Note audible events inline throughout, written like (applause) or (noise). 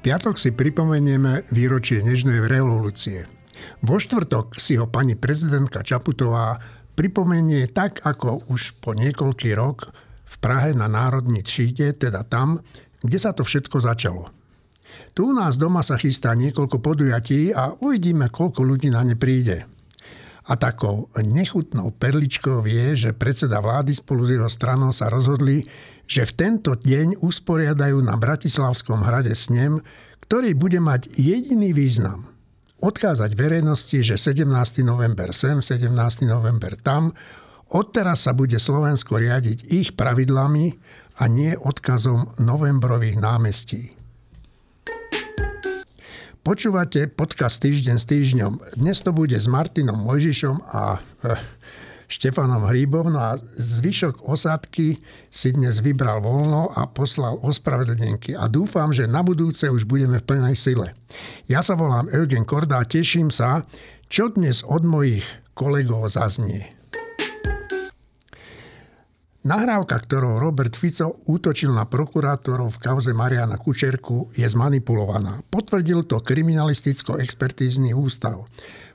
piatok si pripomenieme výročie Nežnej revolúcie. Vo štvrtok si ho pani prezidentka Čaputová pripomenie tak, ako už po niekoľký rok v Prahe na Národní tříde, teda tam, kde sa to všetko začalo. Tu u nás doma sa chystá niekoľko podujatí a uvidíme, koľko ľudí na ne príde. A takou nechutnou perličkou je, že predseda vlády spolu s jeho stranou sa rozhodli, že v tento deň usporiadajú na Bratislavskom hrade snem, ktorý bude mať jediný význam. Odkázať verejnosti, že 17. november sem, 17. november tam, odteraz sa bude Slovensko riadiť ich pravidlami a nie odkazom novembrových námestí. Počúvate podcast Týždeň s týždňom. Dnes to bude s Martinom Mojžišom a eh, Štefanom Hríbom. No a zvyšok osádky si dnes vybral voľno a poslal ospravedlnenky. A dúfam, že na budúce už budeme v plnej sile. Ja sa volám Eugen Korda a teším sa, čo dnes od mojich kolegov zaznie. Nahrávka, ktorou Robert Fico útočil na prokurátorov v kauze Mariana Kučerku, je zmanipulovaná. Potvrdil to kriminalisticko-expertízny ústav.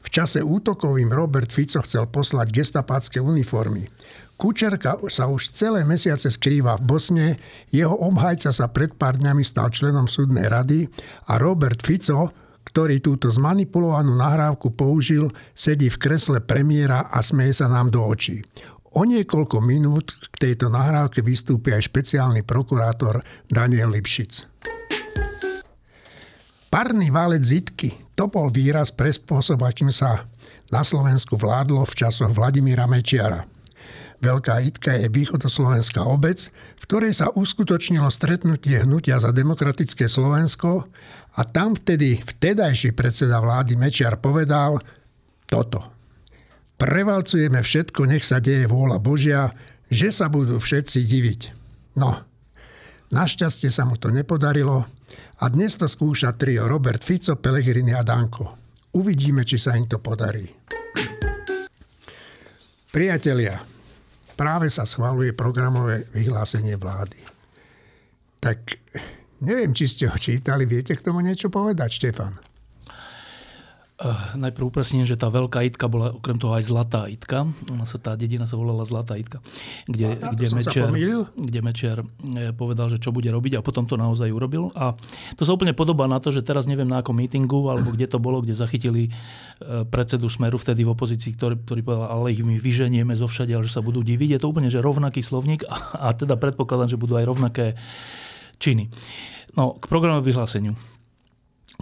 V čase útokov im Robert Fico chcel poslať gestapácké uniformy. Kučerka sa už celé mesiace skrýva v Bosne, jeho obhajca sa pred pár dňami stal členom súdnej rady a Robert Fico, ktorý túto zmanipulovanú nahrávku použil, sedí v kresle premiéra a smeje sa nám do očí. O niekoľko minút k tejto nahrávke vystúpi aj špeciálny prokurátor Daniel Lipšic. Parný válec Zitky, to bol výraz pre spôsob, akým sa na Slovensku vládlo v časoch Vladimíra Mečiara. Veľká Itka je východoslovenská obec, v ktorej sa uskutočnilo stretnutie hnutia za demokratické Slovensko a tam vtedy vtedajší predseda vlády Mečiar povedal toto – prevalcujeme všetko, nech sa deje vôľa Božia, že sa budú všetci diviť. No, našťastie sa mu to nepodarilo a dnes to skúša trio Robert Fico, Pellegrini a Danko. Uvidíme, či sa im to podarí. Priatelia, práve sa schváluje programové vyhlásenie vlády. Tak neviem, či ste ho čítali. Viete k tomu niečo povedať, Štefan? Uh, najprv upresním, že tá veľká itka bola okrem toho aj zlatá itka. Ona sa, tá dedina sa volala Zlatá itka. Kde, Zlatá, kde, Mečiar, kde Mečiar eh, povedal, že čo bude robiť a potom to naozaj urobil. A to sa úplne podobá na to, že teraz neviem na akom mítingu alebo kde to bolo, kde zachytili eh, predsedu Smeru vtedy v opozícii, ktorý, ktorý povedal, ale ich my vyženieme zo všade, že sa budú diviť. Je to úplne že rovnaký slovník a, a teda predpokladám, že budú aj rovnaké činy. No, k programovému vyhláseniu.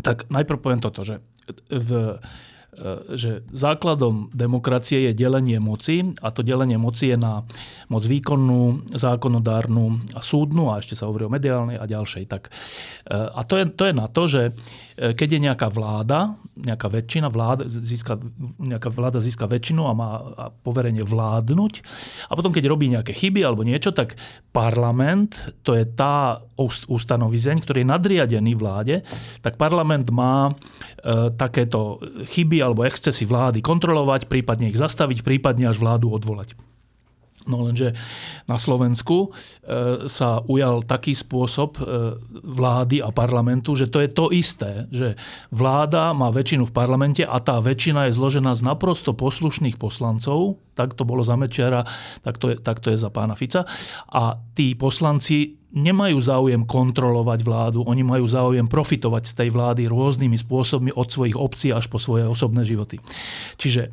Tak najprv poviem toto, že v, e, že základom demokracie je delenie moci a to delenie moci je na moc výkonnú, zákonodárnu a súdnu a ešte sa hovorí o mediálnej a ďalšej. Tak, e, a to je, to je na to, že keď je nejaká vláda, nejaká väčšina, vláda získa, nejaká vláda získa väčšinu a má poverenie vládnuť a potom keď robí nejaké chyby alebo niečo, tak parlament, to je tá ustanovizeň, ktorý je nadriadený vláde, tak parlament má e, takéto chyby alebo excesy vlády kontrolovať, prípadne ich zastaviť, prípadne až vládu odvolať. No lenže na Slovensku e, sa ujal taký spôsob e, vlády a parlamentu, že to je to isté, že vláda má väčšinu v parlamente a tá väčšina je zložená z naprosto poslušných poslancov, tak to bolo za Mečiara, tak to je, tak to je za pána Fica. A tí poslanci nemajú záujem kontrolovať vládu, oni majú záujem profitovať z tej vlády rôznymi spôsobmi od svojich obcí až po svoje osobné životy. Čiže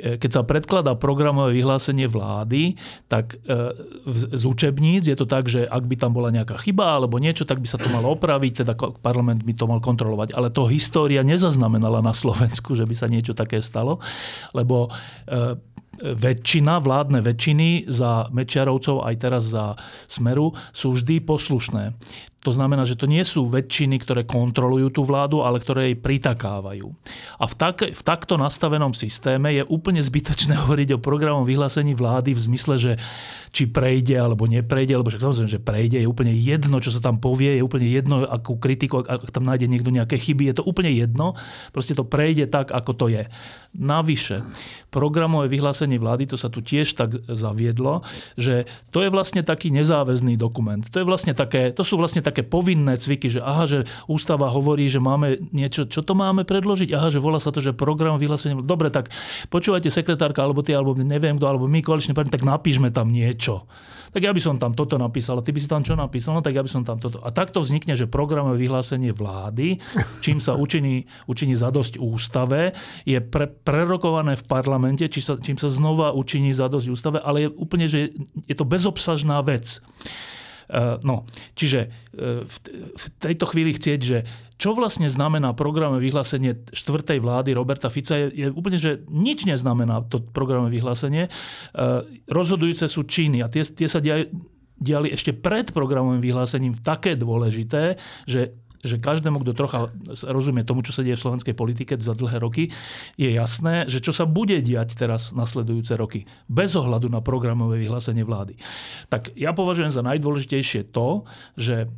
e, keď sa predkladá programové vyhlásenie vlády, tak e, z učebníc je to tak, že ak by tam bola nejaká chyba alebo niečo, tak by sa to malo opraviť, teda parlament by to mal kontrolovať. Ale to história nezaznamenala na Slovensku, že by sa niečo také stalo, lebo e, väčšina, vládne väčšiny za Mečiarovcov aj teraz za Smeru sú vždy poslušné. To znamená, že to nie sú väčšiny, ktoré kontrolujú tú vládu, ale ktoré jej pritakávajú. A v, tak, v takto nastavenom systéme je úplne zbytočné (laughs) hovoriť o programom vyhlásení vlády v zmysle, že či prejde alebo neprejde, lebo však samozrejme, že prejde, je úplne jedno, čo sa tam povie, je úplne jedno, akú kritiku, ak tam nájde niekto nejaké chyby, je to úplne jedno, proste to prejde tak, ako to je. Navyše, programové vyhlásenie vlády, to sa tu tiež tak zaviedlo, že to je vlastne taký nezáväzný dokument. To, je vlastne také, to sú vlastne také povinné cviky, že aha, že ústava hovorí, že máme niečo, čo to máme predložiť? Aha, že volá sa to, že program vyhlásenia. Dobre, tak počúvajte sekretárka, alebo ty, alebo neviem kto, alebo my koaličný partner, tak napíšme tam niečo tak ja by som tam toto napísal a ty by si tam čo napísal, no tak ja by som tam toto. A takto vznikne, že programové vyhlásenie vlády, čím sa učiní, učiní zadosť ústave, je pre, prerokované v parlamente, či sa, čím sa znova učiní zadosť ústave, ale je úplne, že je to bezobsažná vec. Eh, no, čiže eh, v tejto chvíli chcieť, že čo vlastne znamená programové vyhlásenie štvrtej vlády Roberta Fica, je, je úplne, že nič neznamená to programové vyhlásenie. Eh, rozhodujúce sú činy a tie, tie sa diali, diali ešte pred programovým vyhlásením také dôležité, že že každému, kto trocha rozumie tomu, čo sa deje v slovenskej politike za dlhé roky, je jasné, že čo sa bude diať teraz nasledujúce roky, bez ohľadu na programové vyhlásenie vlády. Tak ja považujem za najdôležitejšie to, že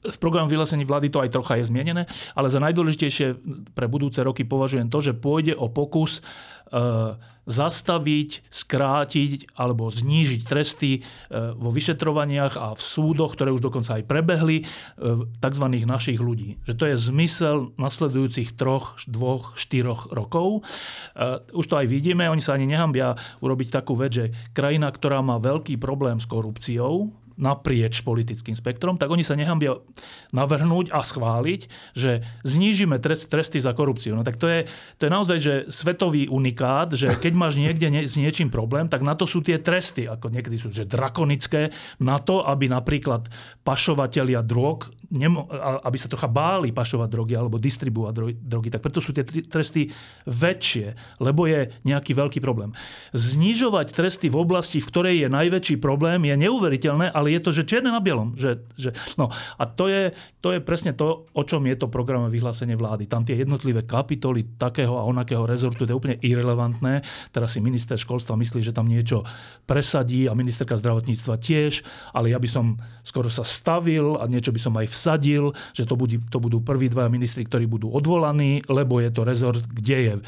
v programu vyhlásení vlády to aj trocha je zmienené, ale za najdôležitejšie pre budúce roky považujem to, že pôjde o pokus e, zastaviť, skrátiť alebo znížiť tresty e, vo vyšetrovaniach a v súdoch, ktoré už dokonca aj prebehli, e, tzv. našich ľudí. Že to je zmysel nasledujúcich troch, dvoch, štyroch rokov. Už to aj vidíme, oni sa ani nehambia urobiť takú vec, že krajina, ktorá má veľký problém s korupciou, naprieč politickým spektrom, tak oni sa nehambia navrhnúť a schváliť, že znížime trest, tresty za korupciu. No tak to je, to je naozaj že svetový unikát, že keď máš niekde nie, s niečím problém, tak na to sú tie tresty, ako niekedy sú že drakonické, na to, aby napríklad pašovatelia drog, nemo, aby sa trocha báli pašovať drogy alebo distribuovať drogy. Tak preto sú tie tresty väčšie, lebo je nejaký veľký problém. Znižovať tresty v oblasti, v ktorej je najväčší problém, je neuveriteľné, ale je to, že čierne na bielom. Že, že, no, a to je, to je presne to, o čom je to programové vyhlásenie vlády. Tam tie jednotlivé kapitoly takého a onakého rezortu, to je úplne irrelevantné. Teraz si minister školstva myslí, že tam niečo presadí a ministerka zdravotníctva tiež, ale ja by som skoro sa stavil a niečo by som aj vsadil, že to, budú, to budú prví dva ministri, ktorí budú odvolaní, lebo je to rezort, kde je e,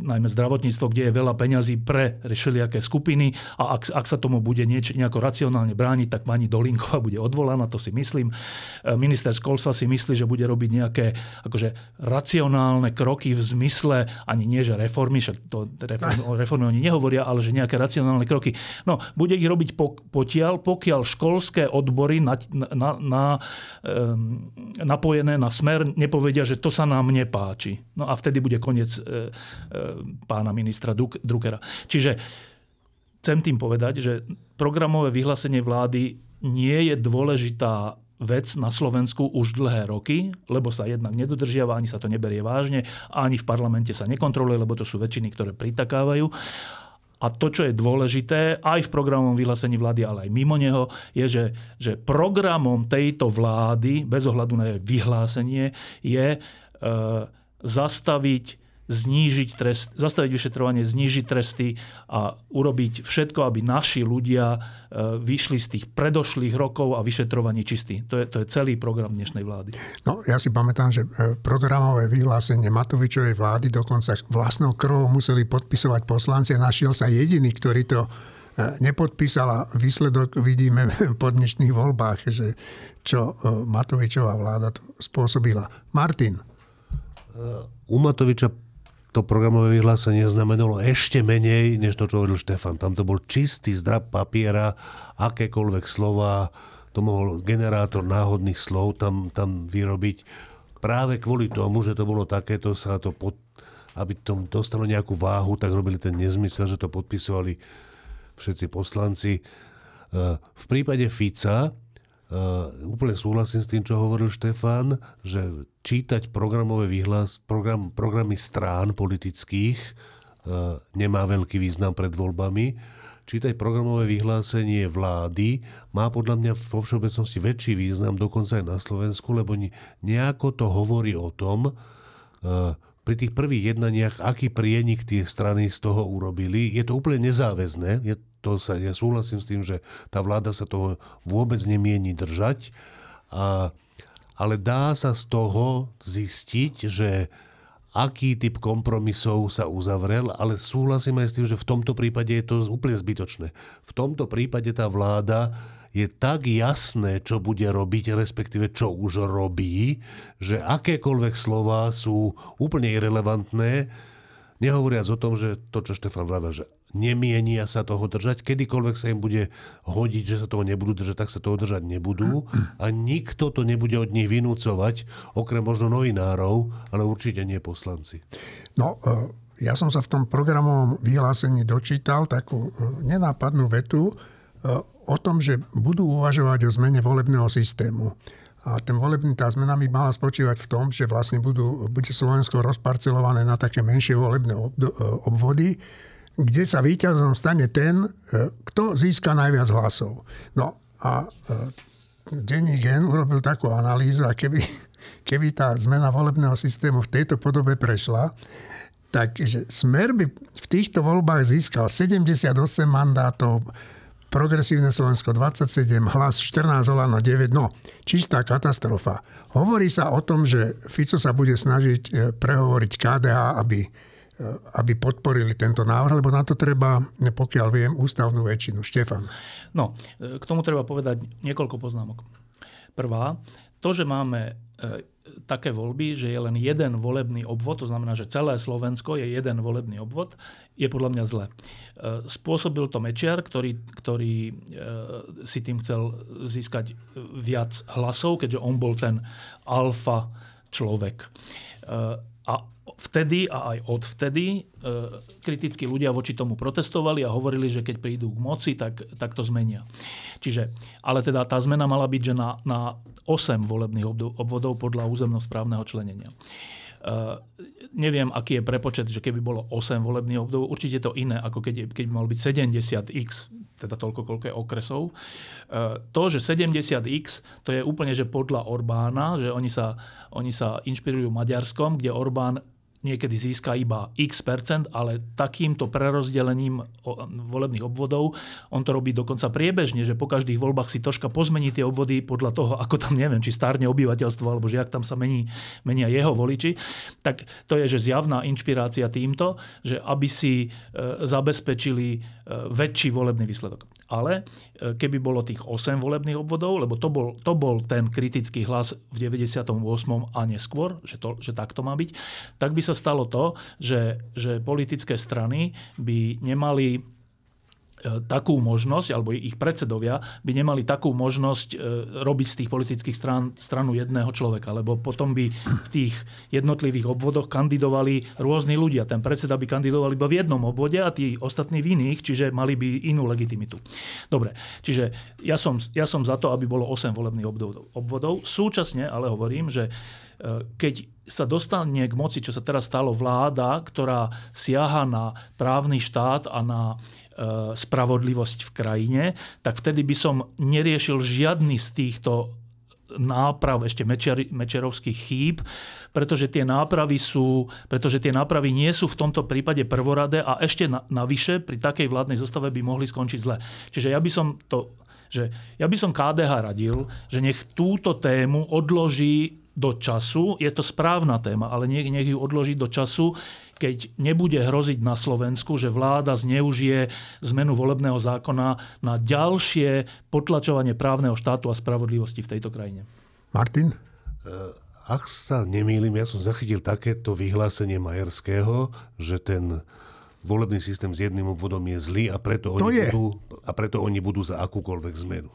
najmä zdravotníctvo, kde je veľa peňazí pre všelijaké skupiny a ak, ak sa tomu bude nieč, nejako racionálne brániť, tak pani Dolinková bude odvolaná, to si myslím. E, minister školstva si myslí, že bude robiť nejaké akože racionálne kroky v zmysle, ani nie, že reformy, však to reformy, o (laughs) reformy oni nehovoria, ale že nejaké racionálne kroky. No, bude ich robiť potiaľ, pokiaľ školské odbory na, na, na, um, napojené na smer nepovedia, že to sa nám nepáči. No a vtedy bude koniec e, e, pána ministra Druckera. Čiže chcem tým povedať, že programové vyhlásenie vlády nie je dôležitá vec na Slovensku už dlhé roky, lebo sa jednak nedodržiava, ani sa to neberie vážne, ani v parlamente sa nekontroluje, lebo to sú väčšiny, ktoré pritakávajú. A to, čo je dôležité aj v programovom vyhlásení vlády, ale aj mimo neho, je, že, že programom tejto vlády, bez ohľadu na jej vyhlásenie, je e, zastaviť znížiť trest, zastaviť vyšetrovanie, znížiť tresty a urobiť všetko, aby naši ľudia e, vyšli z tých predošlých rokov a vyšetrovaní čistí. To je, to je celý program dnešnej vlády. No, ja si pamätám, že e, programové vyhlásenie Matovičovej vlády dokonca vlastnou krvou museli podpisovať poslanci a našiel sa jediný, ktorý to e, nepodpísal a výsledok vidíme (laughs) po dnešných voľbách, že čo Matovičová vláda to spôsobila. Martin. U Matoviča to programové vyhlásenie znamenalo ešte menej, než to, čo hovoril Štefan. Tam to bol čistý zdrab papiera, akékoľvek slova, to mohol generátor náhodných slov tam, tam vyrobiť. Práve kvôli tomu, že to bolo takéto, sa to pod, aby to dostalo nejakú váhu, tak robili ten nezmysel, že to podpisovali všetci poslanci. E, v prípade Fica úplne súhlasím s tým, čo hovoril Štefan, že čítať programové výhlas, program, programy strán politických uh, nemá veľký význam pred voľbami. Čítať programové vyhlásenie vlády má podľa mňa vo všeobecnosti väčší význam, dokonca aj na Slovensku, lebo nejako to hovorí o tom, uh, pri tých prvých jednaniach, aký prienik tie strany z toho urobili. Je to úplne nezáväzné, to sa, ja súhlasím s tým, že tá vláda sa toho vôbec nemieni držať, a, ale dá sa z toho zistiť, že aký typ kompromisov sa uzavrel, ale súhlasím aj s tým, že v tomto prípade je to úplne zbytočné. V tomto prípade tá vláda je tak jasné, čo bude robiť, respektíve čo už robí, že akékoľvek slova sú úplne irrelevantné, nehovoriac o tom, že to, čo Štefan vravel, že nemienia sa toho držať. Kedykoľvek sa im bude hodiť, že sa toho nebudú držať, tak sa toho držať nebudú. A nikto to nebude od nich vynúcovať, okrem možno novinárov, ale určite nie poslanci. No, e, ja som sa v tom programovom vyhlásení dočítal takú e, nenápadnú vetu e, o tom, že budú uvažovať o zmene volebného systému. A ten volebný, tá zmena by mala spočívať v tom, že vlastne budú, bude Slovensko rozparcelované na také menšie volebné obvody, kde sa víťazom stane ten, e, kto získa najviac hlasov. No a e, denní gen urobil takú analýzu a keby, (laughs) keby tá zmena volebného systému v tejto podobe prešla, takže Smer by v týchto voľbách získal 78 mandátov, Progresívne Slovensko 27, hlas 14, Olano 9, no čistá katastrofa. Hovorí sa o tom, že Fico sa bude snažiť e, prehovoriť KDH, aby aby podporili tento návrh, lebo na to treba, pokiaľ viem, ústavnú väčšinu. Štefan. No, eh, k tomu treba povedať niekoľko poznámok. Prvá, to, že máme eh, také voľby, že je len jeden volebný obvod, to znamená, že celé Slovensko je jeden volebný obvod, je podľa mňa zle. Spôsobil to Mečiar, ktorý, ktorý si tým chcel získať viac hlasov, keďže on bol ten alfa človek. A vtedy a aj odvtedy e, kritickí ľudia voči tomu protestovali a hovorili, že keď prídu k moci, tak, tak to zmenia. Čiže, ale teda tá zmena mala byť, že na, na 8 volebných obvodov podľa územnosprávneho členenia. Uh, neviem, aký je prepočet, že keby bolo 8 volebných obdobov, určite to iné, ako keď, keď mal byť 70x, teda toľko, koľko je okresov. Uh, to, že 70x, to je úplne, že podľa Orbána, že oni sa, oni sa inšpirujú Maďarskom, kde Orbán niekedy získa iba x percent, ale takýmto prerozdelením volebných obvodov on to robí dokonca priebežne, že po každých voľbách si troška pozmení tie obvody podľa toho, ako tam neviem, či stárne obyvateľstvo, alebo že ak tam sa mení, menia jeho voliči, tak to je, že zjavná inšpirácia týmto, že aby si e, zabezpečili e, väčší volebný výsledok. Ale e, keby bolo tých 8 volebných obvodov, lebo to bol, to bol ten kritický hlas v 98. a neskôr, že, to, že takto má byť, tak by sa stalo to, že, že politické strany by nemali E, takú možnosť, alebo ich predsedovia by nemali takú možnosť e, robiť z tých politických strán stranu jedného človeka, lebo potom by v tých jednotlivých obvodoch kandidovali rôzni ľudia. Ten predseda by kandidoval iba v jednom obvode a tí ostatní v iných, čiže mali by inú legitimitu. Dobre, čiže ja som, ja som za to, aby bolo 8 volebných obvodov. Súčasne ale hovorím, že keď sa dostane k moci, čo sa teraz stalo vláda, ktorá siaha na právny štát a na E, spravodlivosť v krajine, tak vtedy by som neriešil žiadny z týchto náprav, ešte mečerovských chýb, pretože tie nápravy sú, pretože tie nápravy nie sú v tomto prípade prvoradé a ešte na, navyše pri takej vládnej zostave by mohli skončiť zle. Čiže ja by som to že ja by som KDH radil, že nech túto tému odloží do času, je to správna téma, ale nech, nech ju odloží do času, keď nebude hroziť na Slovensku, že vláda zneužije zmenu volebného zákona na ďalšie potlačovanie právneho štátu a spravodlivosti v tejto krajine. Martin? E, ak sa nemýlim, ja som zachytil takéto vyhlásenie Majerského, že ten volebný systém s jedným obvodom je zlý a preto, oni, je. Budú, a preto oni budú za akúkoľvek zmenu.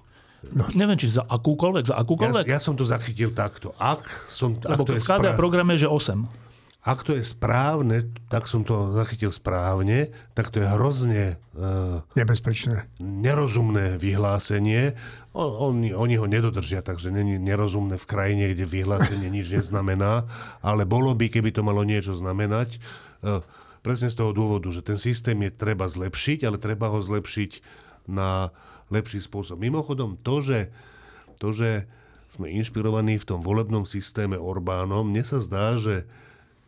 No. Neviem, či za akúkoľvek, za akúkoľvek. Ja, ja som to zachytil takto. Ak som, Lebo ak to v KDA spra- programe je, že 8. Ak to je správne, tak som to zachytil správne, tak to je hrozne... Uh, Nebezpečné. Nerozumné vyhlásenie. On, oni, oni ho nedodržia, takže není nerozumné v krajine, kde vyhlásenie nič neznamená, ale bolo by, keby to malo niečo znamenať. Uh, presne z toho dôvodu, že ten systém je treba zlepšiť, ale treba ho zlepšiť na lepší spôsob. Mimochodom, to, že, to, že sme inšpirovaní v tom volebnom systéme Orbánom, mne sa zdá, že,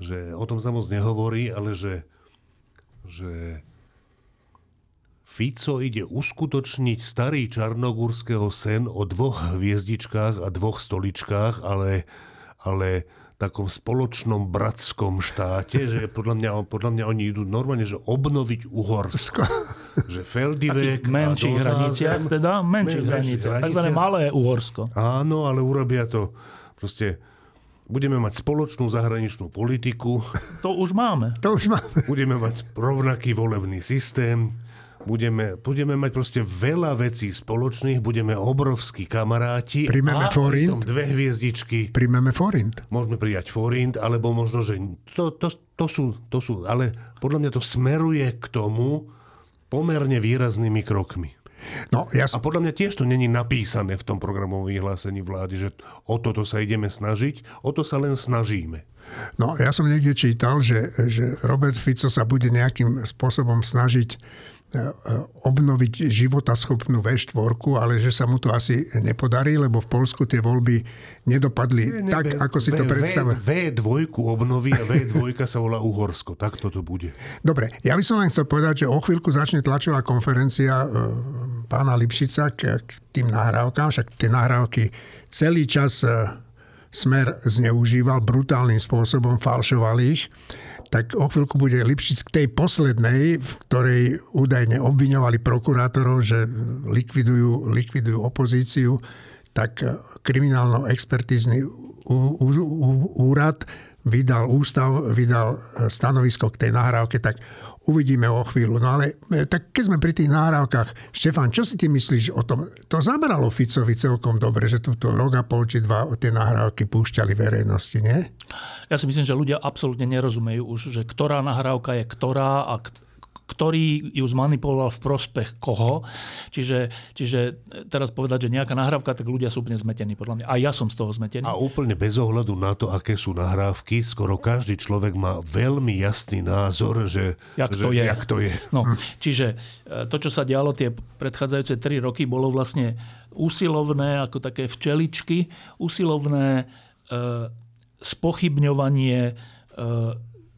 že o tom sa moc nehovorí, ale že, že Fico ide uskutočniť starý čarnogórskeho sen o dvoch hviezdičkách a dvoch stoličkách, ale, ale takom spoločnom bratskom štáte, že podľa mňa, podľa mňa oni idú normálne, že obnoviť Uhorsko. že Feldivek v menších hraniciach, teda menších hraniciach, takzvané malé Uhorsko. Áno, ale urobia to proste budeme mať spoločnú zahraničnú politiku. To už máme. To už máme. Budeme mať rovnaký volebný systém. Budeme, budeme mať proste veľa vecí spoločných, budeme obrovskí kamaráti. Príjmeme a forint. dve hviezdičky. Príjmeme forint. Môžeme prijať forint, alebo možno, že to, to, to, sú, to sú, ale podľa mňa to smeruje k tomu pomerne výraznými krokmi. No, ja som... A podľa mňa tiež to není napísané v tom programovom vyhlásení vlády, že o toto sa ideme snažiť, o to sa len snažíme. No, ja som niekde čítal, že, že Robert Fico sa bude nejakým spôsobom snažiť obnoviť životaschopnú V4, ale že sa mu to asi nepodarí, lebo v Polsku tie voľby nedopadli ne, tak, v, ako si v, to predstavuje. V2 obnoví a V2 sa volá Uhorsko. Tak toto bude. Dobre, ja by som len chcel povedať, že o chvíľku začne tlačová konferencia e, pána Lipšica k, k tým nahrávkám, však tie nahrávky celý čas Smer zneužíval brutálnym spôsobom, falšoval ich tak o chvíľku bude Lipšic k tej poslednej, v ktorej údajne obviňovali prokurátorov, že likvidujú, likvidujú opozíciu, tak kriminálno-expertízny úrad vydal ústav, vydal stanovisko k tej nahrávke, tak uvidíme o chvíľu. No ale e, tak keď sme pri tých nahrávkach, Štefan, čo si ty myslíš o tom? To zabralo Ficovi celkom dobre, že túto rok a pol či dva tie nahrávky púšťali verejnosti, nie? Ja si myslím, že ľudia absolútne nerozumejú už, že ktorá nahrávka je ktorá a ktorý ju zmanipuloval v prospech koho. Čiže, čiže teraz povedať, že nejaká nahrávka, tak ľudia sú úplne zmetení, podľa mňa. A ja som z toho zmetený. A úplne bez ohľadu na to, aké sú nahrávky, skoro každý človek má veľmi jasný názor, že jak to, že, je. Jak to je. No, čiže e, to, čo sa dialo tie predchádzajúce tri roky, bolo vlastne usilovné, ako také včeličky, usilovné e, spochybňovanie e,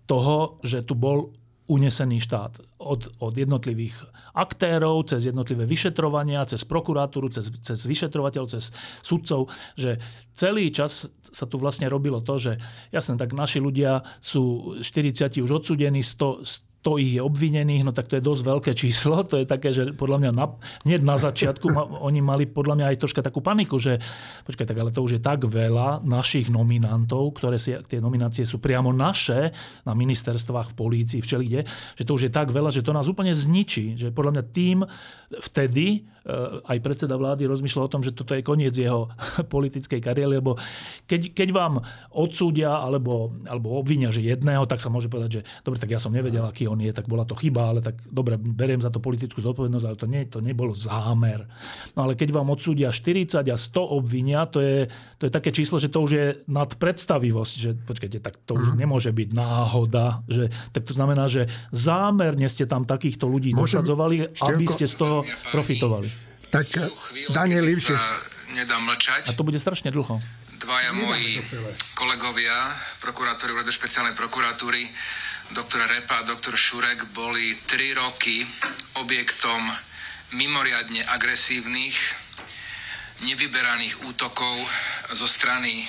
toho, že tu bol unesený štát od, od jednotlivých aktérov, cez jednotlivé vyšetrovania, cez prokuratúru, cez, cez vyšetrovateľov, cez sudcov, že celý čas sa tu vlastne robilo to, že jasne, tak naši ľudia sú 40 už odsudení, 100, 100 ich je obvinených, no tak to je dosť veľké číslo. To je také, že podľa mňa na, hneď na začiatku ma, (laughs) oni mali podľa mňa aj troška takú paniku, že počkaj, tak ale to už je tak veľa našich nominantov, ktoré si, tie nominácie sú priamo naše na ministerstvách, v polícii, v čelikde, že to už je tak veľa, že to nás úplne zničí. Že podľa mňa tým vtedy eh, aj predseda vlády rozmýšľal o tom, že toto je koniec jeho (laughs) politickej kariéry, lebo keď, keď vám odsúdia alebo, alebo obvinia, že jedného, tak sa môže povedať, že dobre, tak ja som nevedel, aký on je, tak bola to chyba, ale tak dobre, beriem za to politickú zodpovednosť, ale to, nie, to nebol zámer. No ale keď vám odsúdia 40 a 100 obvinia, to je, to je také číslo, že to už je nad predstavivosť, že počkajte, tak to už mm. nemôže byť náhoda, že, tak to znamená, že zámerne ste tam takýchto ľudí Môžem, dosadzovali, aby ste z toho profitovali. Tak Daniel Lipšic. Nedá mlčať. A to bude strašne dlho dvaja moji kolegovia, prokurátori úradu špeciálnej prokuratúry, doktor Repa a doktor Šurek boli 3 roky objektom mimoriadne agresívnych, nevyberaných útokov zo strany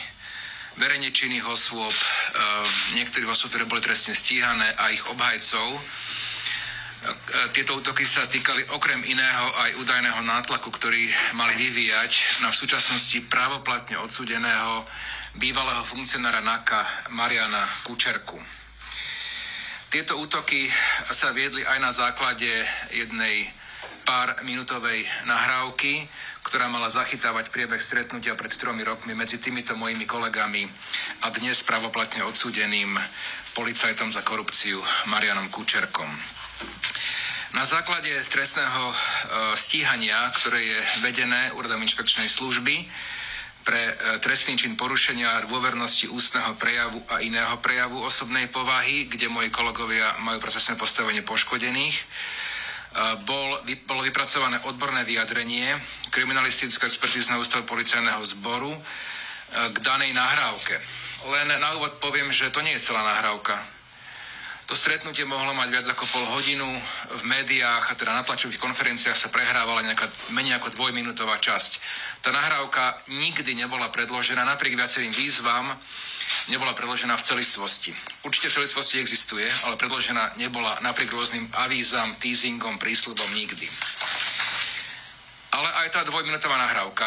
verejne činných osôb, eh, niektorých osôb, ktoré boli trestne stíhané a ich obhajcov. Eh, tieto útoky sa týkali okrem iného aj údajného nátlaku, ktorý mali vyvíjať na v súčasnosti právoplatne odsudeného bývalého funkcionára NAKA Mariana Kučerku. Tieto útoky sa viedli aj na základe jednej pár minútovej nahrávky, ktorá mala zachytávať priebeh stretnutia pred tromi rokmi medzi týmito mojimi kolegami a dnes pravoplatne odsúdeným policajtom za korupciu Marianom Kučerkom. Na základe trestného e, stíhania, ktoré je vedené Úradom inšpekčnej služby, pre e, trestný čin porušenia dôvernosti ústneho prejavu a iného prejavu osobnej povahy, kde moji kolegovia majú procesné postavenie poškodených. E, bol, bolo vypracované odborné vyjadrenie kriminalistického expertízneho ústavu policajného zboru e, k danej nahrávke. Len na úvod poviem, že to nie je celá nahrávka. To stretnutie mohlo mať viac ako pol hodinu. V médiách a teda na tlačových konferenciách sa prehrávala nejaká menej ako dvojminútová časť. Tá nahrávka nikdy nebola predložená napriek viacerým výzvam, nebola predložená v celistvosti. Určite v celistvosti existuje, ale predložená nebola napriek rôznym avízam, teasingom, prísľubom nikdy. Ale aj tá dvojminútová nahrávka,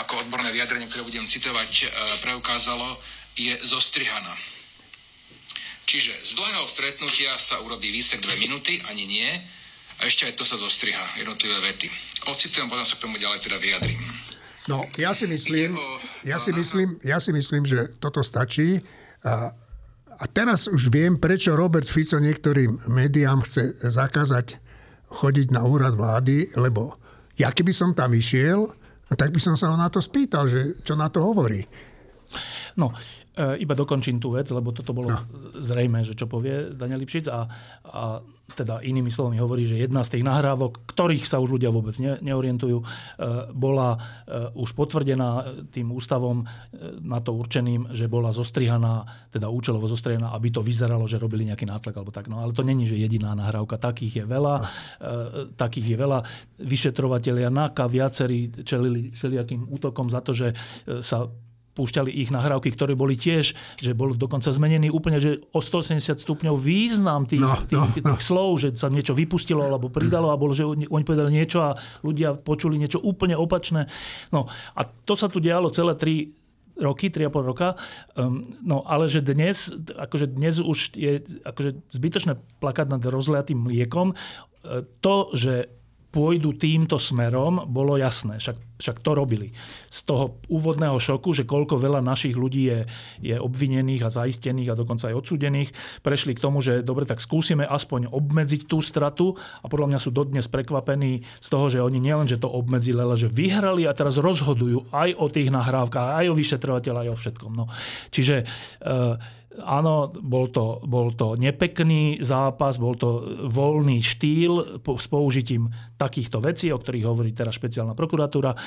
ako odborné vyjadrenie, ktoré budem citovať, e, preukázalo, je zostrihaná Čiže z dlhého stretnutia sa urobí výsek dve minúty, ani nie, a ešte aj to sa zostriha, jednotlivé vety. Ocitujem, potom sa k tomu ďalej teda vyjadrím. No, ja si myslím, ja si myslím, ja si myslím že toto stačí. A, a teraz už viem, prečo Robert Fico niektorým médiám chce zakázať chodiť na úrad vlády, lebo ja keby som tam išiel, tak by som sa ho na to spýtal, že čo na to hovorí. No, e, iba dokončím tú vec, lebo toto bolo no. zrejme, že čo povie Daniel Lipšic a, a teda inými slovami hovorí, že jedna z tých nahrávok, ktorých sa už ľudia vôbec ne, neorientujú, e, bola e, už potvrdená tým ústavom na to určeným, že bola zostrihaná, teda účelovo zostrihaná, aby to vyzeralo, že robili nejaký nátlak alebo tak. No ale to není, že jediná nahrávka. Takých je veľa. No. Takých je veľa. Vyšetrovatelia NAKA viacerí čelili všelijakým útokom za to, že sa púšťali ich nahrávky, ktoré boli tiež, že bol dokonca zmenený úplne, že o 180 stupňov význam tých, no, tých, no, tých no. slov, že sa niečo vypustilo alebo pridalo a bolo, že oni povedali niečo a ľudia počuli niečo úplne opačné. No a to sa tu dialo celé tri roky, 3,5 roka. Um, no ale že dnes, akože dnes už je akože zbytočné plakať nad rozliatým mliekom. E, to, že pôjdu týmto smerom, bolo jasné. Však, však to robili. Z toho úvodného šoku, že koľko veľa našich ľudí je, je obvinených a zaistených a dokonca aj odsudených, prešli k tomu, že dobre, tak skúsime aspoň obmedziť tú stratu a podľa mňa sú dodnes prekvapení z toho, že oni nielen, že to obmedzili, ale že vyhrali a teraz rozhodujú aj o tých nahrávkach, aj o vyšetrovateľa, aj o všetkom. No. Čiže e, Áno, bol to, bol to nepekný zápas, bol to voľný štýl s použitím takýchto vecí, o ktorých hovorí teraz špeciálna prokuratúra, e,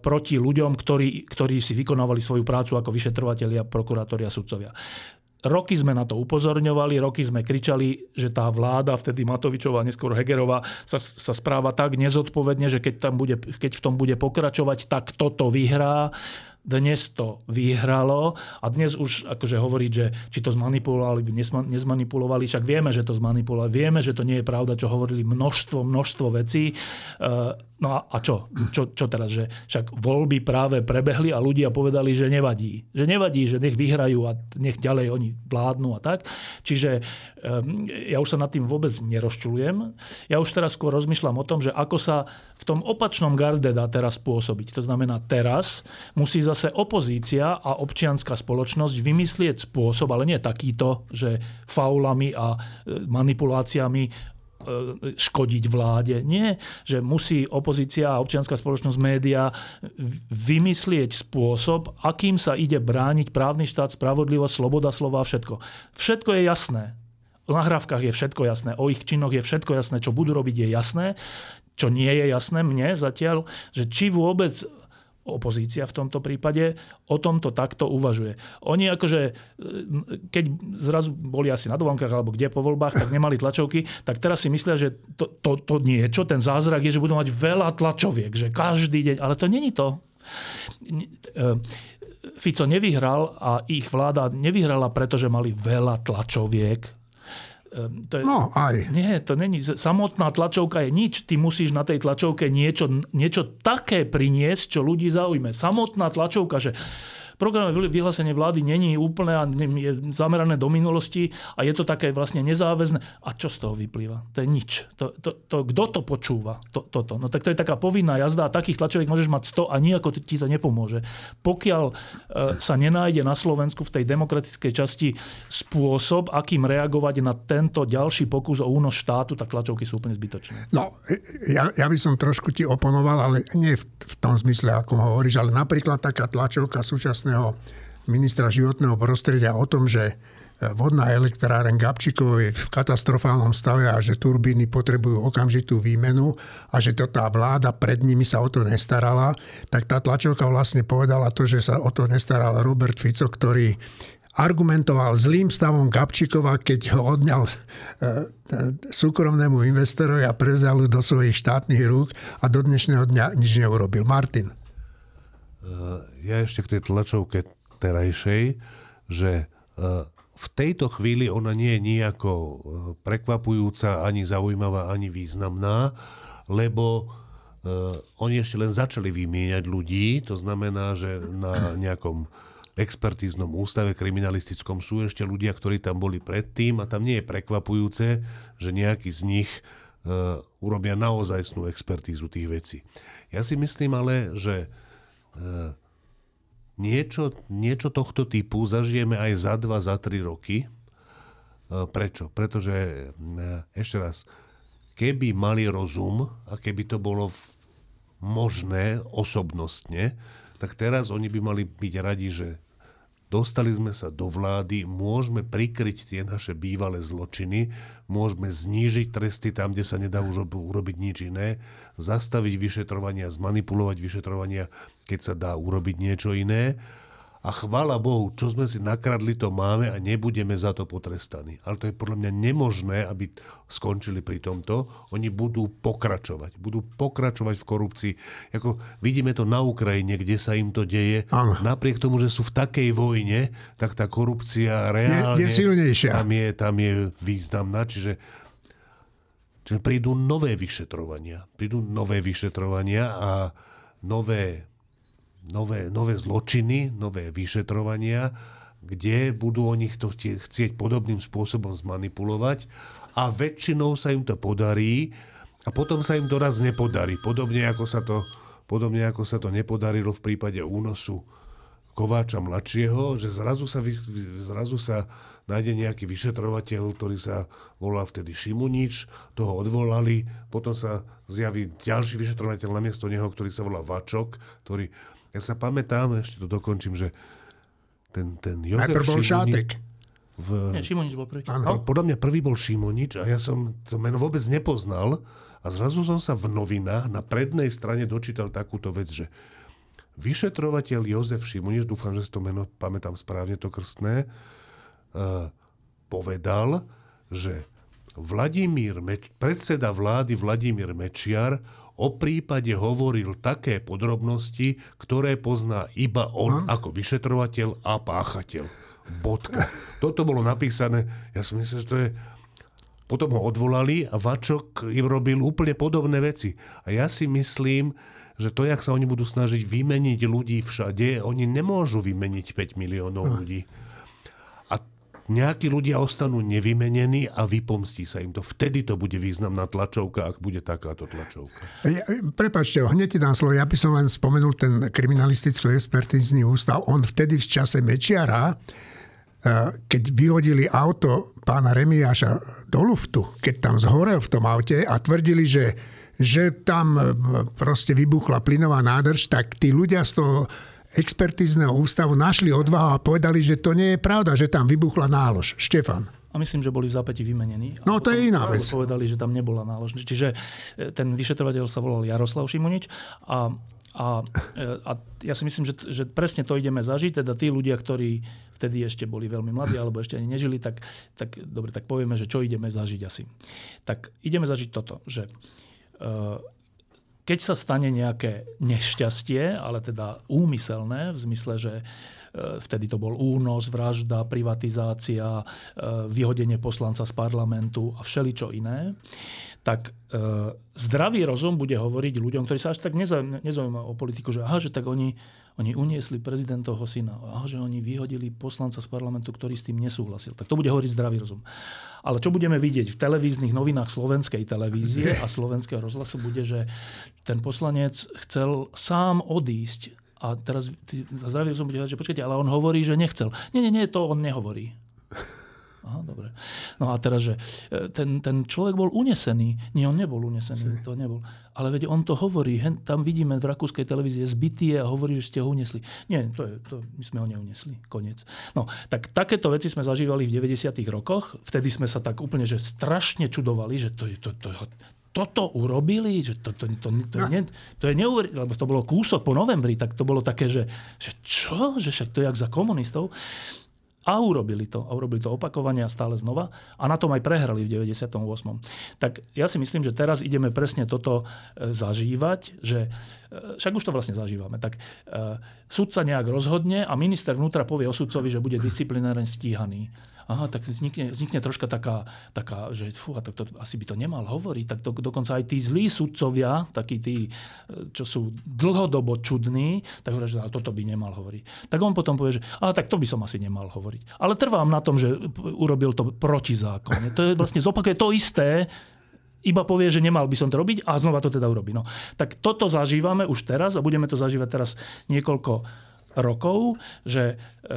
proti ľuďom, ktorí, ktorí si vykonávali svoju prácu ako vyšetrovateľia, prokurátori sudcovia. Roky sme na to upozorňovali, roky sme kričali, že tá vláda, vtedy Matovičová, neskôr Hegerová, sa, sa správa tak nezodpovedne, že keď, tam bude, keď v tom bude pokračovať, tak toto vyhrá dnes to vyhralo a dnes už akože hovoriť, že či to zmanipulovali, nezmanipulovali, však vieme, že to zmanipulovali, vieme, že to nie je pravda, čo hovorili množstvo, množstvo vecí. No a, a čo? čo? Čo teraz? Že však voľby práve prebehli a ľudia povedali, že nevadí. Že nevadí, že nech vyhrajú a nech ďalej oni vládnu a tak. Čiže eh, ja už sa nad tým vôbec nerozčulujem. Ja už teraz skôr rozmýšľam o tom, že ako sa v tom opačnom garde dá teraz pôsobiť. To znamená, teraz musí zase opozícia a občianská spoločnosť vymyslieť spôsob, ale nie takýto, že faulami a e, manipuláciami škodiť vláde. Nie, že musí opozícia a občianská spoločnosť média vymyslieť spôsob, akým sa ide brániť právny štát, spravodlivosť, sloboda slova a všetko. Všetko je jasné. V nahrávkach je všetko jasné, o ich činoch je všetko jasné, čo budú robiť je jasné. Čo nie je jasné mne zatiaľ, že či vôbec opozícia v tomto prípade o tomto takto uvažuje. Oni akože, e, keď zrazu boli asi na dovolenkách alebo kde po voľbách, tak nemali tlačovky, tak teraz si myslia, že to, to, to niečo, ten zázrak je, že budú mať veľa tlačoviek, že každý deň, ale to není to. E, Fico nevyhral a ich vláda nevyhrala, pretože mali veľa tlačoviek, to je, no, aj. Nie, to není. Samotná tlačovka je nič. Ty musíš na tej tlačovke niečo, niečo také priniesť, čo ľudí zaujme. Samotná tlačovka, že Programové vyhlásenie vlády není úplné a je zamerané do minulosti a je to také vlastne nezáväzné. A čo z toho vyplýva? To je nič. To, to, to, kto to počúva? To, toto. No tak to je taká povinná jazda a takých tlačoviek môžeš mať 100 a nijako ti to nepomôže. Pokiaľ e, sa nenájde na Slovensku v tej demokratickej časti spôsob, akým reagovať na tento ďalší pokus o únos štátu, tak tlačovky sú úplne zbytočné. No, ja, ja by som trošku ti oponoval, ale nie v, v tom zmysle, ako hovoríš, ale napríklad taká tlačovka súčasné súčasného ministra životného prostredia o tom, že vodná elektráren Gabčíkovo je v katastrofálnom stave a že turbíny potrebujú okamžitú výmenu a že to tá vláda pred nimi sa o to nestarala, tak tá tlačovka vlastne povedala to, že sa o to nestaral Robert Fico, ktorý argumentoval zlým stavom Gabčíkova, keď ho odňal e, súkromnému investorovi a prevzal do svojich štátnych rúk a do dnešného dňa nič neurobil. Martin. E, ja ešte k tej tlačovke terajšej, že v tejto chvíli ona nie je nejako prekvapujúca, ani zaujímavá, ani významná, lebo oni ešte len začali vymieňať ľudí, to znamená, že na nejakom expertíznom ústave kriminalistickom sú ešte ľudia, ktorí tam boli predtým a tam nie je prekvapujúce, že nejaký z nich urobia naozajstnú expertízu tých vecí. Ja si myslím ale, že niečo, niečo tohto typu zažijeme aj za dva, za tri roky. Uh, prečo? Pretože, uh, ešte raz, keby mali rozum a keby to bolo možné osobnostne, tak teraz oni by mali byť radi, že dostali sme sa do vlády, môžeme prikryť tie naše bývalé zločiny, môžeme znížiť tresty tam, kde sa nedá už urobiť nič iné, zastaviť vyšetrovania, zmanipulovať vyšetrovania, keď sa dá urobiť niečo iné a chvála Bohu, čo sme si nakradli, to máme a nebudeme za to potrestaní. Ale to je podľa mňa nemožné, aby skončili pri tomto. Oni budú pokračovať. Budú pokračovať v korupcii. Ako vidíme to na Ukrajine, kde sa im to deje. Ano. Napriek tomu, že sú v takej vojne, tak tá korupcia reálne... Je, je silnejšia. Tam je, tam je významná. Čiže, čiže prídu nové vyšetrovania. Prídu nové vyšetrovania a nové nové, nové zločiny, nové vyšetrovania, kde budú oni to chcieť podobným spôsobom zmanipulovať a väčšinou sa im to podarí a potom sa im doraz nepodarí. Podobne ako sa to, podobne ako sa to nepodarilo v prípade únosu Kováča mladšieho, že zrazu sa, zrazu sa nájde nejaký vyšetrovateľ, ktorý sa volá vtedy Šimunič, toho odvolali, potom sa zjaví ďalší vyšetrovateľ namiesto neho, ktorý sa volá Vačok, ktorý ja sa pamätám, ešte to dokončím, že ten, ten Jozef Najprv bol Šátek. V... Nie, Šimonič bol prvý. Ano. Podľa mňa prvý bol Šimonič a ja som to meno vôbec nepoznal a zrazu som sa v novinách na prednej strane dočítal takúto vec, že vyšetrovateľ Jozef Šimonič, dúfam, že si to meno pamätám správne, to krstné, uh, povedal, že Vladimír Meč- predseda vlády Vladimír Mečiar o prípade hovoril také podrobnosti, ktoré pozná iba on hm? ako vyšetrovateľ a páchateľ. Bodka. Toto bolo napísané, ja si myslím, že to je... Potom ho odvolali a Vačok im robil úplne podobné veci. A ja si myslím, že to, jak sa oni budú snažiť vymeniť ľudí všade, oni nemôžu vymeniť 5 miliónov ľudí nejakí ľudia ostanú nevymenení a vypomstí sa im to. Vtedy to bude významná tlačovka, ak bude takáto tlačovka. Ja, prepačte, hneď ti slovo. Ja by som len spomenul ten kriminalisticko-expertízny ústav. On vtedy v čase Mečiara, eh, keď vyhodili auto pána Remiáša do luftu, keď tam zhorel v tom aute a tvrdili, že, že tam eh, proste vybuchla plynová nádrž, tak tí ľudia z toho expertízneho ústavu našli odvahu a povedali, že to nie je pravda, že tam vybuchla nálož. Štefan. A myslím, že boli v zápäti vymenení. No to je iná vec. Povedali, že tam nebola nálož. Čiže e, ten vyšetrovateľ sa volal Jaroslav Šimonič a, a, e, a ja si myslím, že, že presne to ideme zažiť. Teda tí ľudia, ktorí vtedy ešte boli veľmi mladí alebo ešte ani nežili, tak, tak dobre, tak povieme, že čo ideme zažiť asi. Tak ideme zažiť toto, že uh, keď sa stane nejaké nešťastie, ale teda úmyselné, v zmysle, že e, vtedy to bol únos, vražda, privatizácia, e, vyhodenie poslanca z parlamentu a všeličo iné, tak e, zdravý rozum bude hovoriť ľuďom, ktorí sa až tak nezaujímajú o politiku, že aha, že tak oni oni uniesli prezidentovho syna. A že oni vyhodili poslanca z parlamentu, ktorý s tým nesúhlasil. Tak to bude hovoriť zdravý rozum. Ale čo budeme vidieť v televíznych novinách slovenskej televízie a slovenského rozhlasu bude, že ten poslanec chcel sám odísť a teraz zdravý rozum bude hovoriť, že počkajte, ale on hovorí, že nechcel. Nie, nie, nie, to on nehovorí. Aha, dobre. No a teraz, že e, ten, ten človek bol unesený. Nie, on nebol unesený, to nebol. Ale veď on to hovorí, hen, tam vidíme v rakúskej televízie zbytie a hovorí, že ste ho unesli. Nie, to je, to, my sme ho neunesli, koniec. No, tak takéto veci sme zažívali v 90. rokoch. Vtedy sme sa tak úplne, že strašne čudovali, že to, to, to, to toto urobili, že to, to, to, to, nie, to je neuveriteľné, lebo to bolo kúsok po novembri, tak to bolo také, že, že čo, že však to je jak za komunistov. A urobili to. A urobili to opakovania stále znova. A na tom aj prehrali v 98. Tak ja si myslím, že teraz ideme presne toto e, zažívať, že e, však už to vlastne zažívame. Tak e, sudca nejak rozhodne a minister vnútra povie o sudcovi, že bude disciplinárne stíhaný aha, tak vznikne, vznikne troška taká, taká že fú, tak to, asi by to nemal hovoriť. Tak to, dokonca aj tí zlí sudcovia, takí tí, čo sú dlhodobo čudní, tak hovoria, že toto by nemal hovoriť. Tak on potom povie, že aha, tak to by som asi nemal hovoriť. Ale trvám na tom, že urobil to protizákonne. To je vlastne zopakuje to isté, iba povie, že nemal by som to robiť a znova to teda urobí. No. Tak toto zažívame už teraz a budeme to zažívať teraz niekoľko rokov, že e,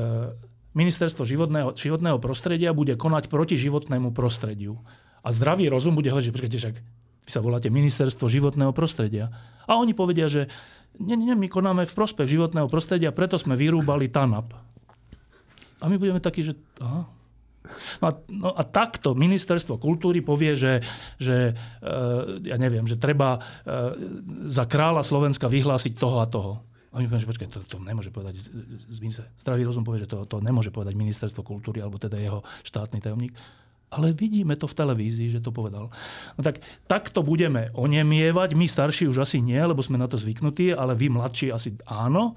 ministerstvo životného, životného prostredia bude konať proti životnému prostrediu. A zdravý rozum bude hovoriť, že počkajte, však vy sa voláte ministerstvo životného prostredia. A oni povedia, že nie, nie, my konáme v prospech životného prostredia, preto sme vyrúbali TANAP. A my budeme takí, že aha, No a, no a takto ministerstvo kultúry povie, že, že e, ja neviem, že treba e, za kráľa Slovenska vyhlásiť toho a toho. A my povieme, že počkaj, to, to nemôže povedať zdravý rozum povie, že to, to nemôže povedať ministerstvo kultúry alebo teda jeho štátny tajomník. Ale vidíme to v televízii, že to povedal. No tak takto budeme onemievať. My starší už asi nie, lebo sme na to zvyknutí, ale vy mladší asi áno.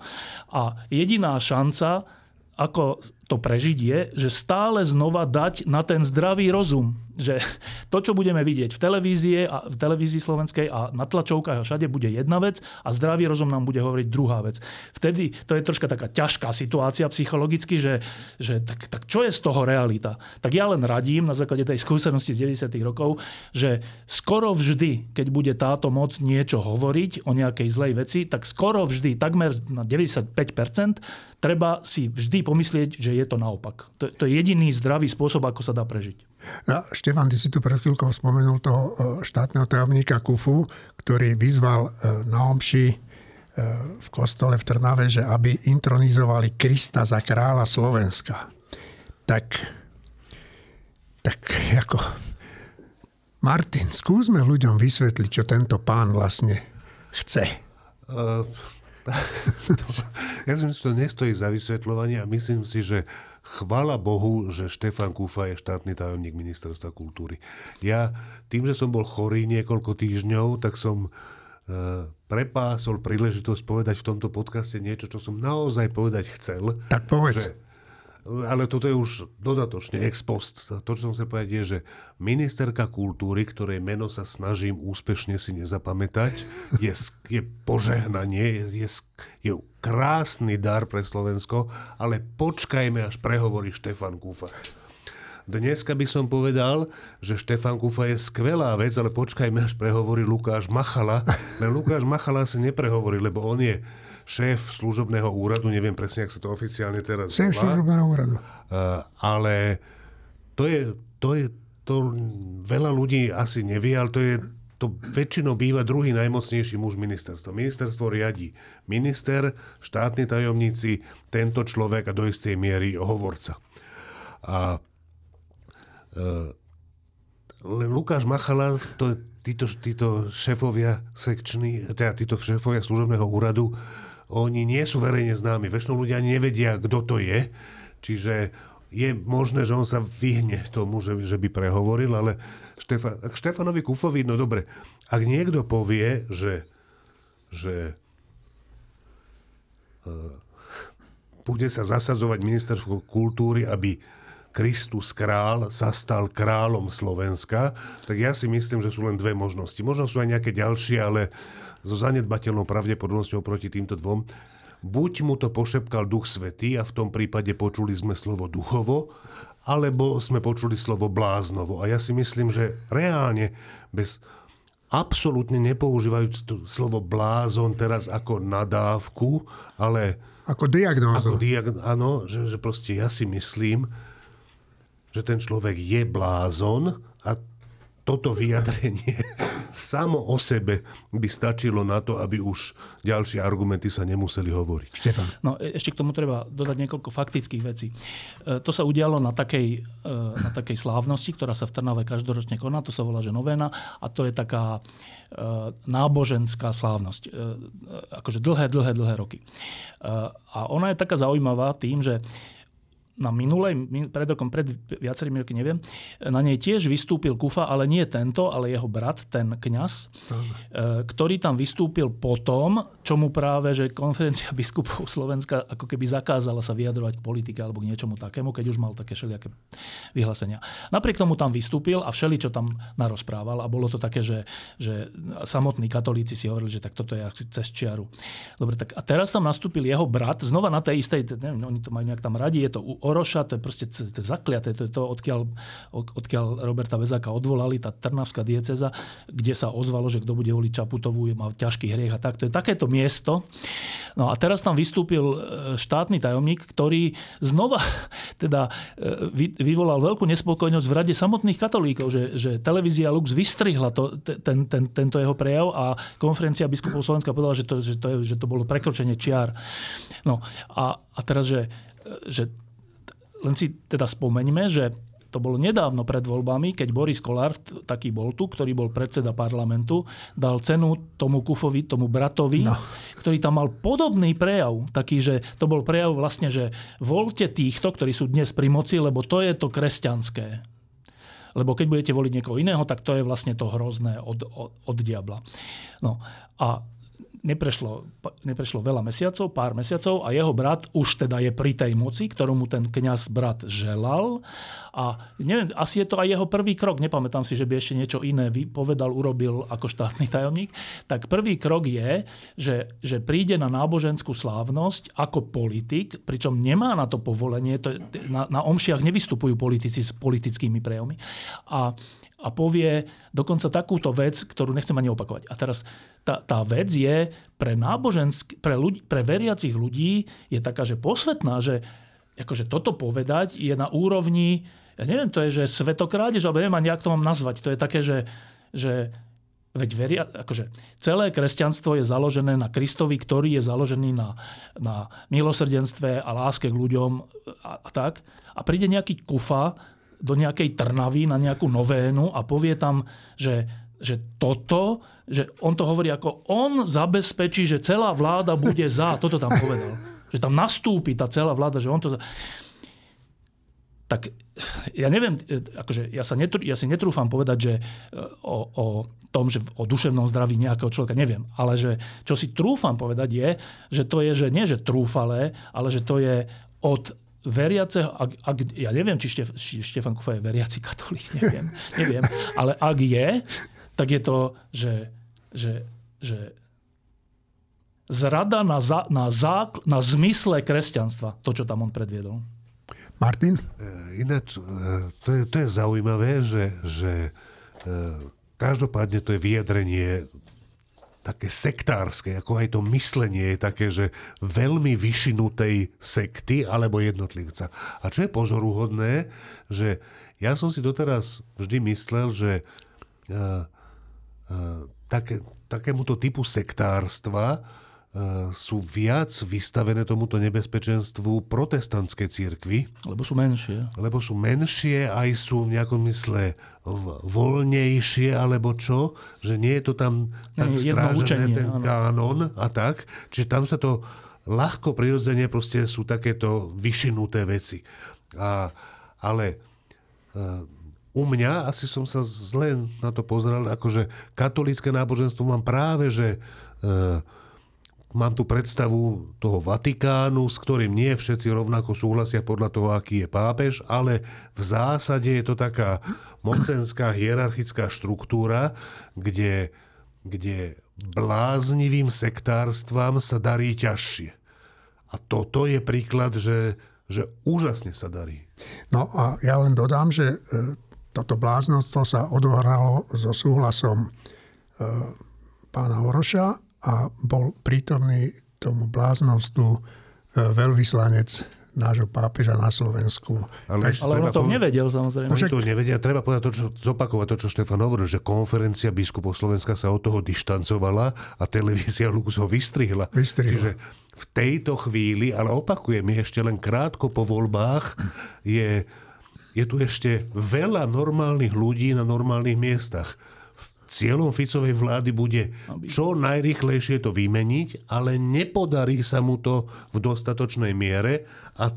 A jediná šanca, ako to prežiť je, že stále znova dať na ten zdravý rozum že to, čo budeme vidieť v televízii a v televízii slovenskej a na tlačovkách a všade bude jedna vec a zdravý rozum nám bude hovoriť druhá vec. Vtedy to je troška taká ťažká situácia psychologicky, že, že tak, tak čo je z toho realita? Tak ja len radím na základe tej skúsenosti z 90. rokov, že skoro vždy, keď bude táto moc niečo hovoriť o nejakej zlej veci, tak skoro vždy, takmer na 95%, treba si vždy pomyslieť, že je to naopak. To, to je jediný zdravý spôsob, ako sa dá prežiť. No, Štefan, ty si tu pred chvíľkou spomenul toho e, štátneho tajomníka Kufu, ktorý vyzval e, na omši e, v kostole v Trnave, že aby intronizovali Krista za kráľa Slovenska. Tak, tak ako... Martin, skúsme ľuďom vysvetliť, čo tento pán vlastne chce. Uh, (laughs) ja si myslím, že to nestojí za vysvetľovanie a myslím si, že Chvala Bohu, že Štefan Kúfa je štátny tajomník ministerstva kultúry. Ja tým, že som bol chorý niekoľko týždňov, tak som e, prepásol príležitosť povedať v tomto podcaste niečo, čo som naozaj povedať chcel. Tak povedz. Že ale toto je už dodatočne ex post. To, čo som sa povedať, je, že ministerka kultúry, ktorej meno sa snažím úspešne si nezapamätať, je, je požehnanie, je, je, krásny dar pre Slovensko, ale počkajme, až prehovorí Štefan Kúfa. Dneska by som povedal, že Štefan Kufa je skvelá vec, ale počkajme, až prehovorí Lukáš Machala. Lukáš Machala sa neprehovorí, lebo on je šéf služobného úradu, neviem presne, ak sa to oficiálne teraz Šéf služobného úradu. Uh, ale to je, to je, to veľa ľudí asi nevie, ale to je, to väčšinou býva druhý najmocnejší muž ministerstva. Ministerstvo riadí minister, štátni tajomníci, tento človek a do istej miery hovorca. A len Lukáš Machala, to, títo, títo šéfovia sekční, teda títo šéfovia služobného úradu oni nie sú verejne známi. Väčšinou ľudia nevedia, kto to je. Čiže je možné, že on sa vyhne tomu, že, že by prehovoril, ale Štefan, Štefanovi Kufovi, no dobre, ak niekto povie, že, že uh, bude sa zasadzovať ministerstvo kultúry, aby Kristus král sa stal kráľom Slovenska, tak ja si myslím, že sú len dve možnosti. Možno sú aj nejaké ďalšie, ale so zanedbateľnou pravdepodobnosťou proti týmto dvom. Buď mu to pošepkal Duch Svetý a v tom prípade počuli sme slovo duchovo, alebo sme počuli slovo bláznovo. A ja si myslím, že reálne bez absolútne nepoužívajú slovo blázon teraz ako nadávku, ale... Ako diagnózu. Ako diag- áno, že, že proste ja si myslím, že ten človek je blázon a toto vyjadrenie samo o sebe by stačilo na to, aby už ďalšie argumenty sa nemuseli hovoriť. Štefan. No, e, ešte k tomu treba dodať niekoľko faktických vecí. E, to sa udialo na takej, e, na takej slávnosti, ktorá sa v Trnave každoročne koná, to sa volá, že novena a to je taká náboženská slávnosť. Akože dlhé, dlhé, dlhé roky. A ona je taká zaujímavá tým, že na minulej, pred rokom, pred viacerými roky, neviem, na nej tiež vystúpil Kufa, ale nie tento, ale jeho brat, ten kňaz, ktorý tam vystúpil potom, čo mu práve, že konferencia (laughs) biskupov Slovenska ako keby zakázala sa vyjadrovať k politike alebo k niečomu takému, keď už mal také všelijaké vyhlásenia. Napriek tomu tam vystúpil a všeli, čo tam narozprával a bolo to také, že, že samotní katolíci si hovorili, že tak toto je asi cez čiaru. Dobre, tak a teraz tam nastúpil jeho brat, znova na tej istej, neviem, oni to majú nejak tam radi, je to Oroša, to je proste to je zakliaté, to je to, odkiaľ, odkiaľ Roberta Vezáka odvolali, tá Trnavská dieceza, kde sa ozvalo, že kto bude voliť Čaputovú, má ťažký hriech a tak. To je takéto miesto. No a teraz tam vystúpil e, štátny tajomník, ktorý znova (laughs) teda e, vyvolal veľkú nespokojnosť v rade samotných katolíkov, že, že televízia Lux vystrihla to, ten, ten, tento jeho prejav a konferencia biskupov Slovenska povedala, že to, že to, je, že to bolo prekročenie čiar. No a, a teraz, že, že len si teda spomeňme, že to bolo nedávno pred voľbami, keď Boris Kolár, taký bol tu, ktorý bol predseda parlamentu, dal cenu tomu Kufovi, tomu bratovi, no. ktorý tam mal podobný prejav. Taký, že to bol prejav vlastne, že voľte týchto, ktorí sú dnes pri moci, lebo to je to kresťanské. Lebo keď budete voliť niekoho iného, tak to je vlastne to hrozné od, od, od diabla. No a neprešlo, neprešlo veľa mesiacov, pár mesiacov a jeho brat už teda je pri tej moci, ktorú mu ten kňaz brat želal. A neviem, asi je to aj jeho prvý krok, nepamätám si, že by ešte niečo iné povedal, urobil ako štátny (laughs) tajomník. Tak prvý krok je, že, že príde na náboženskú slávnosť ako politik, pričom nemá na to povolenie, to na, na omšiach nevystupujú politici s politickými prejavmi. A a povie dokonca takúto vec, ktorú nechcem ani opakovať. A teraz tá, tá vec je pre nábožensk, pre, ľudí, pre veriacich ľudí je taká, že posvetná, že akože toto povedať je na úrovni, ja neviem, to je, že svetokrádež, alebo neviem ani, jak to mám nazvať. To je také, že, že Veď veria, akože celé kresťanstvo je založené na Kristovi, ktorý je založený na, na milosrdenstve a láske k ľuďom a, a tak. A príde nejaký kufa do nejakej Trnavy na nejakú novénu a povie tam, že, že toto, že on to hovorí ako on zabezpečí, že celá vláda bude za. (laughs) Toto tam povedal. Že tam nastúpi tá celá vláda, že on to... Za... Tak ja neviem, akože ja, sa netru, ja si netrúfam povedať, že e, o, o tom, že o duševnom zdraví nejakého človeka, neviem. Ale že čo si trúfam povedať je, že to je, že nie že trúfalé, ale že to je od veriaceho, ak, ak, ja neviem, či, Štef, či Štefan Kufa je veriaci katolík, neviem, (laughs) neviem, ale ak je, tak je to, že, že, že zrada na, za, na, zákl, na zmysle kresťanstva, to, čo tam on predviedol. Martin? E, ináč, e, to je, to je zaujímavé, že, že e, každopádne to je vyjadrenie také sektárske, ako aj to myslenie je také, že veľmi vyšinutej sekty alebo jednotlivca. A čo je pozoruhodné, že ja som si doteraz vždy myslel, že uh, uh, také, takémuto typu sektárstva sú viac vystavené tomuto nebezpečenstvu protestantské církvy. Lebo sú menšie. Lebo sú menšie, aj sú v nejakom mysle voľnejšie, alebo čo, že nie je to tam tak nie, strážené, učenie, ten áno. kánon a tak. Čiže tam sa to ľahko, prirodzene proste sú takéto vyšinuté veci. A, ale uh, u mňa, asi som sa zle na to pozrel, akože katolické náboženstvo mám práve, že uh, mám tu predstavu toho Vatikánu, s ktorým nie všetci rovnako súhlasia podľa toho, aký je pápež, ale v zásade je to taká mocenská hierarchická štruktúra, kde, kde bláznivým sektárstvam sa darí ťažšie. A toto je príklad, že, že úžasne sa darí. No a ja len dodám, že e, toto bláznostvo sa odohralo so súhlasom e, pána Oroša a bol prítomný tomu bláznostu e, veľvyslanec nášho pápeža na Slovensku. Ale, tak, ale on to nevedel, samozrejme. Oni to nevedia. Treba povedať to, čo, zopakovať to, čo Štefan hovoril, že konferencia biskupov Slovenska sa od toho dištancovala a televízia Lux ho vystrihla. vystrihla. Čiže v tejto chvíli, ale opakujem, je ešte len krátko po voľbách, je, je tu ešte veľa normálnych ľudí na normálnych miestach Cieľom Ficovej vlády bude čo najrychlejšie to vymeniť, ale nepodarí sa mu to v dostatočnej miere a,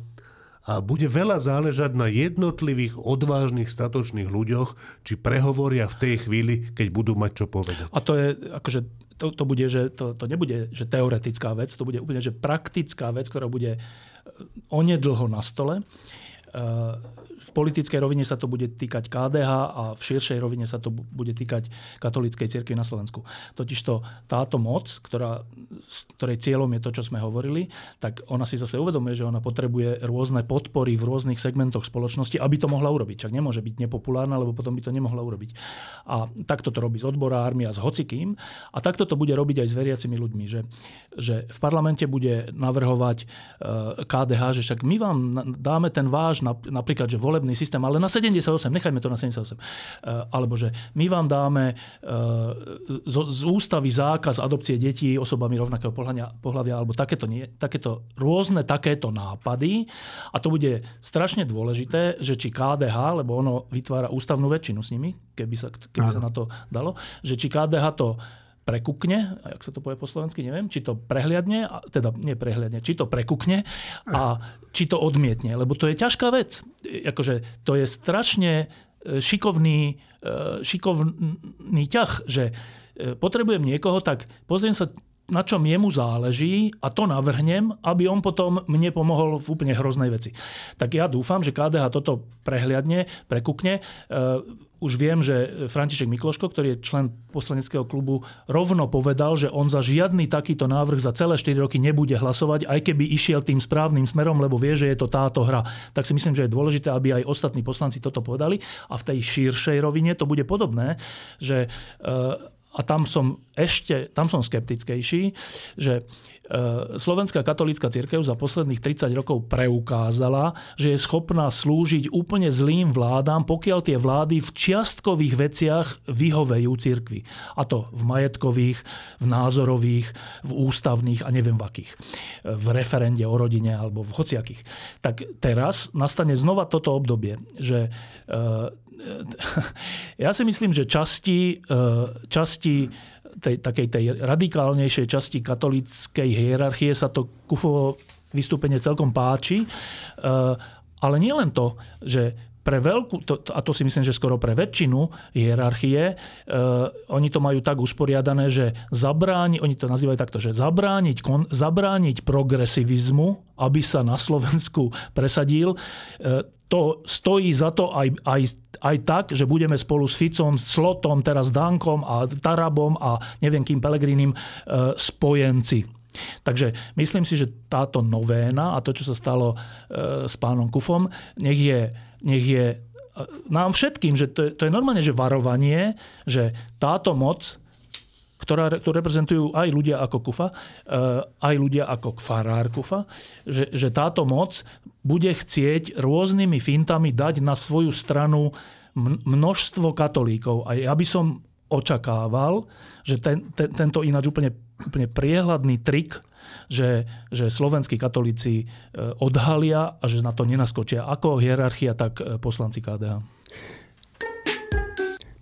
a bude veľa záležať na jednotlivých odvážnych statočných ľuďoch, či prehovoria v tej chvíli, keď budú mať čo povedať. A to je, akože, to, to bude, že to, to nebude, že teoretická vec, to bude úplne, že praktická vec, ktorá bude e, onedlho na stole. V politickej rovine sa to bude týkať KDH a v širšej rovine sa to bude týkať katolíckej cirkvi na Slovensku. Totižto táto moc, ktorá, ktorej cieľom je to, čo sme hovorili, tak ona si zase uvedomuje, že ona potrebuje rôzne podpory v rôznych segmentoch spoločnosti, aby to mohla urobiť. Čak nemôže byť nepopulárna, lebo potom by to nemohla urobiť. A takto to robí z odborármi a s hocikým. A takto to bude robiť aj s veriacimi ľuďmi, že, že v parlamente bude navrhovať KDH, že však my vám dáme ten váš, napríklad, že volebný systém, ale na 78, nechajme to na 78. Eh, alebo že my vám dáme eh, z ústavy zákaz adopcie detí osobami rovnakého pohľavia, alebo takéto, nie, takéto rôzne takéto nápady. A to bude strašne dôležité, že či KDH, lebo ono vytvára ústavnú väčšinu s nimi, keby sa, keby sa na to dalo, že či KDH to prekukne, jak sa to povie po slovensky, neviem, či to prehliadne, teda nie prehliadne, či to prekukne a či to odmietne, lebo to je ťažká vec. Akože to je strašne e, šikovný, e, šikovný ťah, že e, potrebujem niekoho, tak pozriem sa na čom jemu záleží a to navrhnem, aby on potom mne pomohol v úplne hroznej veci. Tak ja dúfam, že KDH toto prehliadne, prekukne. Uh, už viem, že František Mikloško, ktorý je člen poslaneckého klubu, rovno povedal, že on za žiadny takýto návrh za celé 4 roky nebude hlasovať, aj keby išiel tým správnym smerom, lebo vie, že je to táto hra. Tak si myslím, že je dôležité, aby aj ostatní poslanci toto povedali. A v tej širšej rovine to bude podobné, že uh, a tam som ešte, tam som skeptickejší, že e, Slovenská katolícka cirkev za posledných 30 rokov preukázala, že je schopná slúžiť úplne zlým vládám, pokiaľ tie vlády v čiastkových veciach vyhovejú cirkvi. A to v majetkových, v názorových, v ústavných a neviem v akých. V referende o rodine alebo v hociakých. Tak teraz nastane znova toto obdobie, že e, (laughs) ja si myslím, že časti, e, časti tej, takej tej radikálnejšej časti katolíckej hierarchie sa to Kufovo vystúpenie celkom páči. E, ale nie len to, že pre veľkú, to, a to si myslím, že skoro pre väčšinu hierarchie, uh, oni to majú tak usporiadané, že zabráni, oni to nazývajú takto, že zabrániť, kon, zabrániť progresivizmu, aby sa na Slovensku presadil, uh, to stojí za to aj, aj, aj tak, že budeme spolu s Ficom, Slotom, teraz Dankom a Tarabom a neviem kým Pelegrinim uh, spojenci. Takže myslím si, že táto novéna a to, čo sa stalo e, s pánom Kufom, nech je, nech je e, nám všetkým, že to je, to je normálne, že varovanie, že táto moc, ktorá, ktorú reprezentujú aj ľudia ako Kufa, e, aj ľudia ako Farár Kufa, že, že táto moc bude chcieť rôznymi fintami dať na svoju stranu množstvo katolíkov. A ja by som očakával, že ten, ten, tento ináč úplne, úplne priehľadný trik, že, že slovenskí katolíci e, odhalia a že na to nenaskočia ako hierarchia, tak e, poslanci KDH.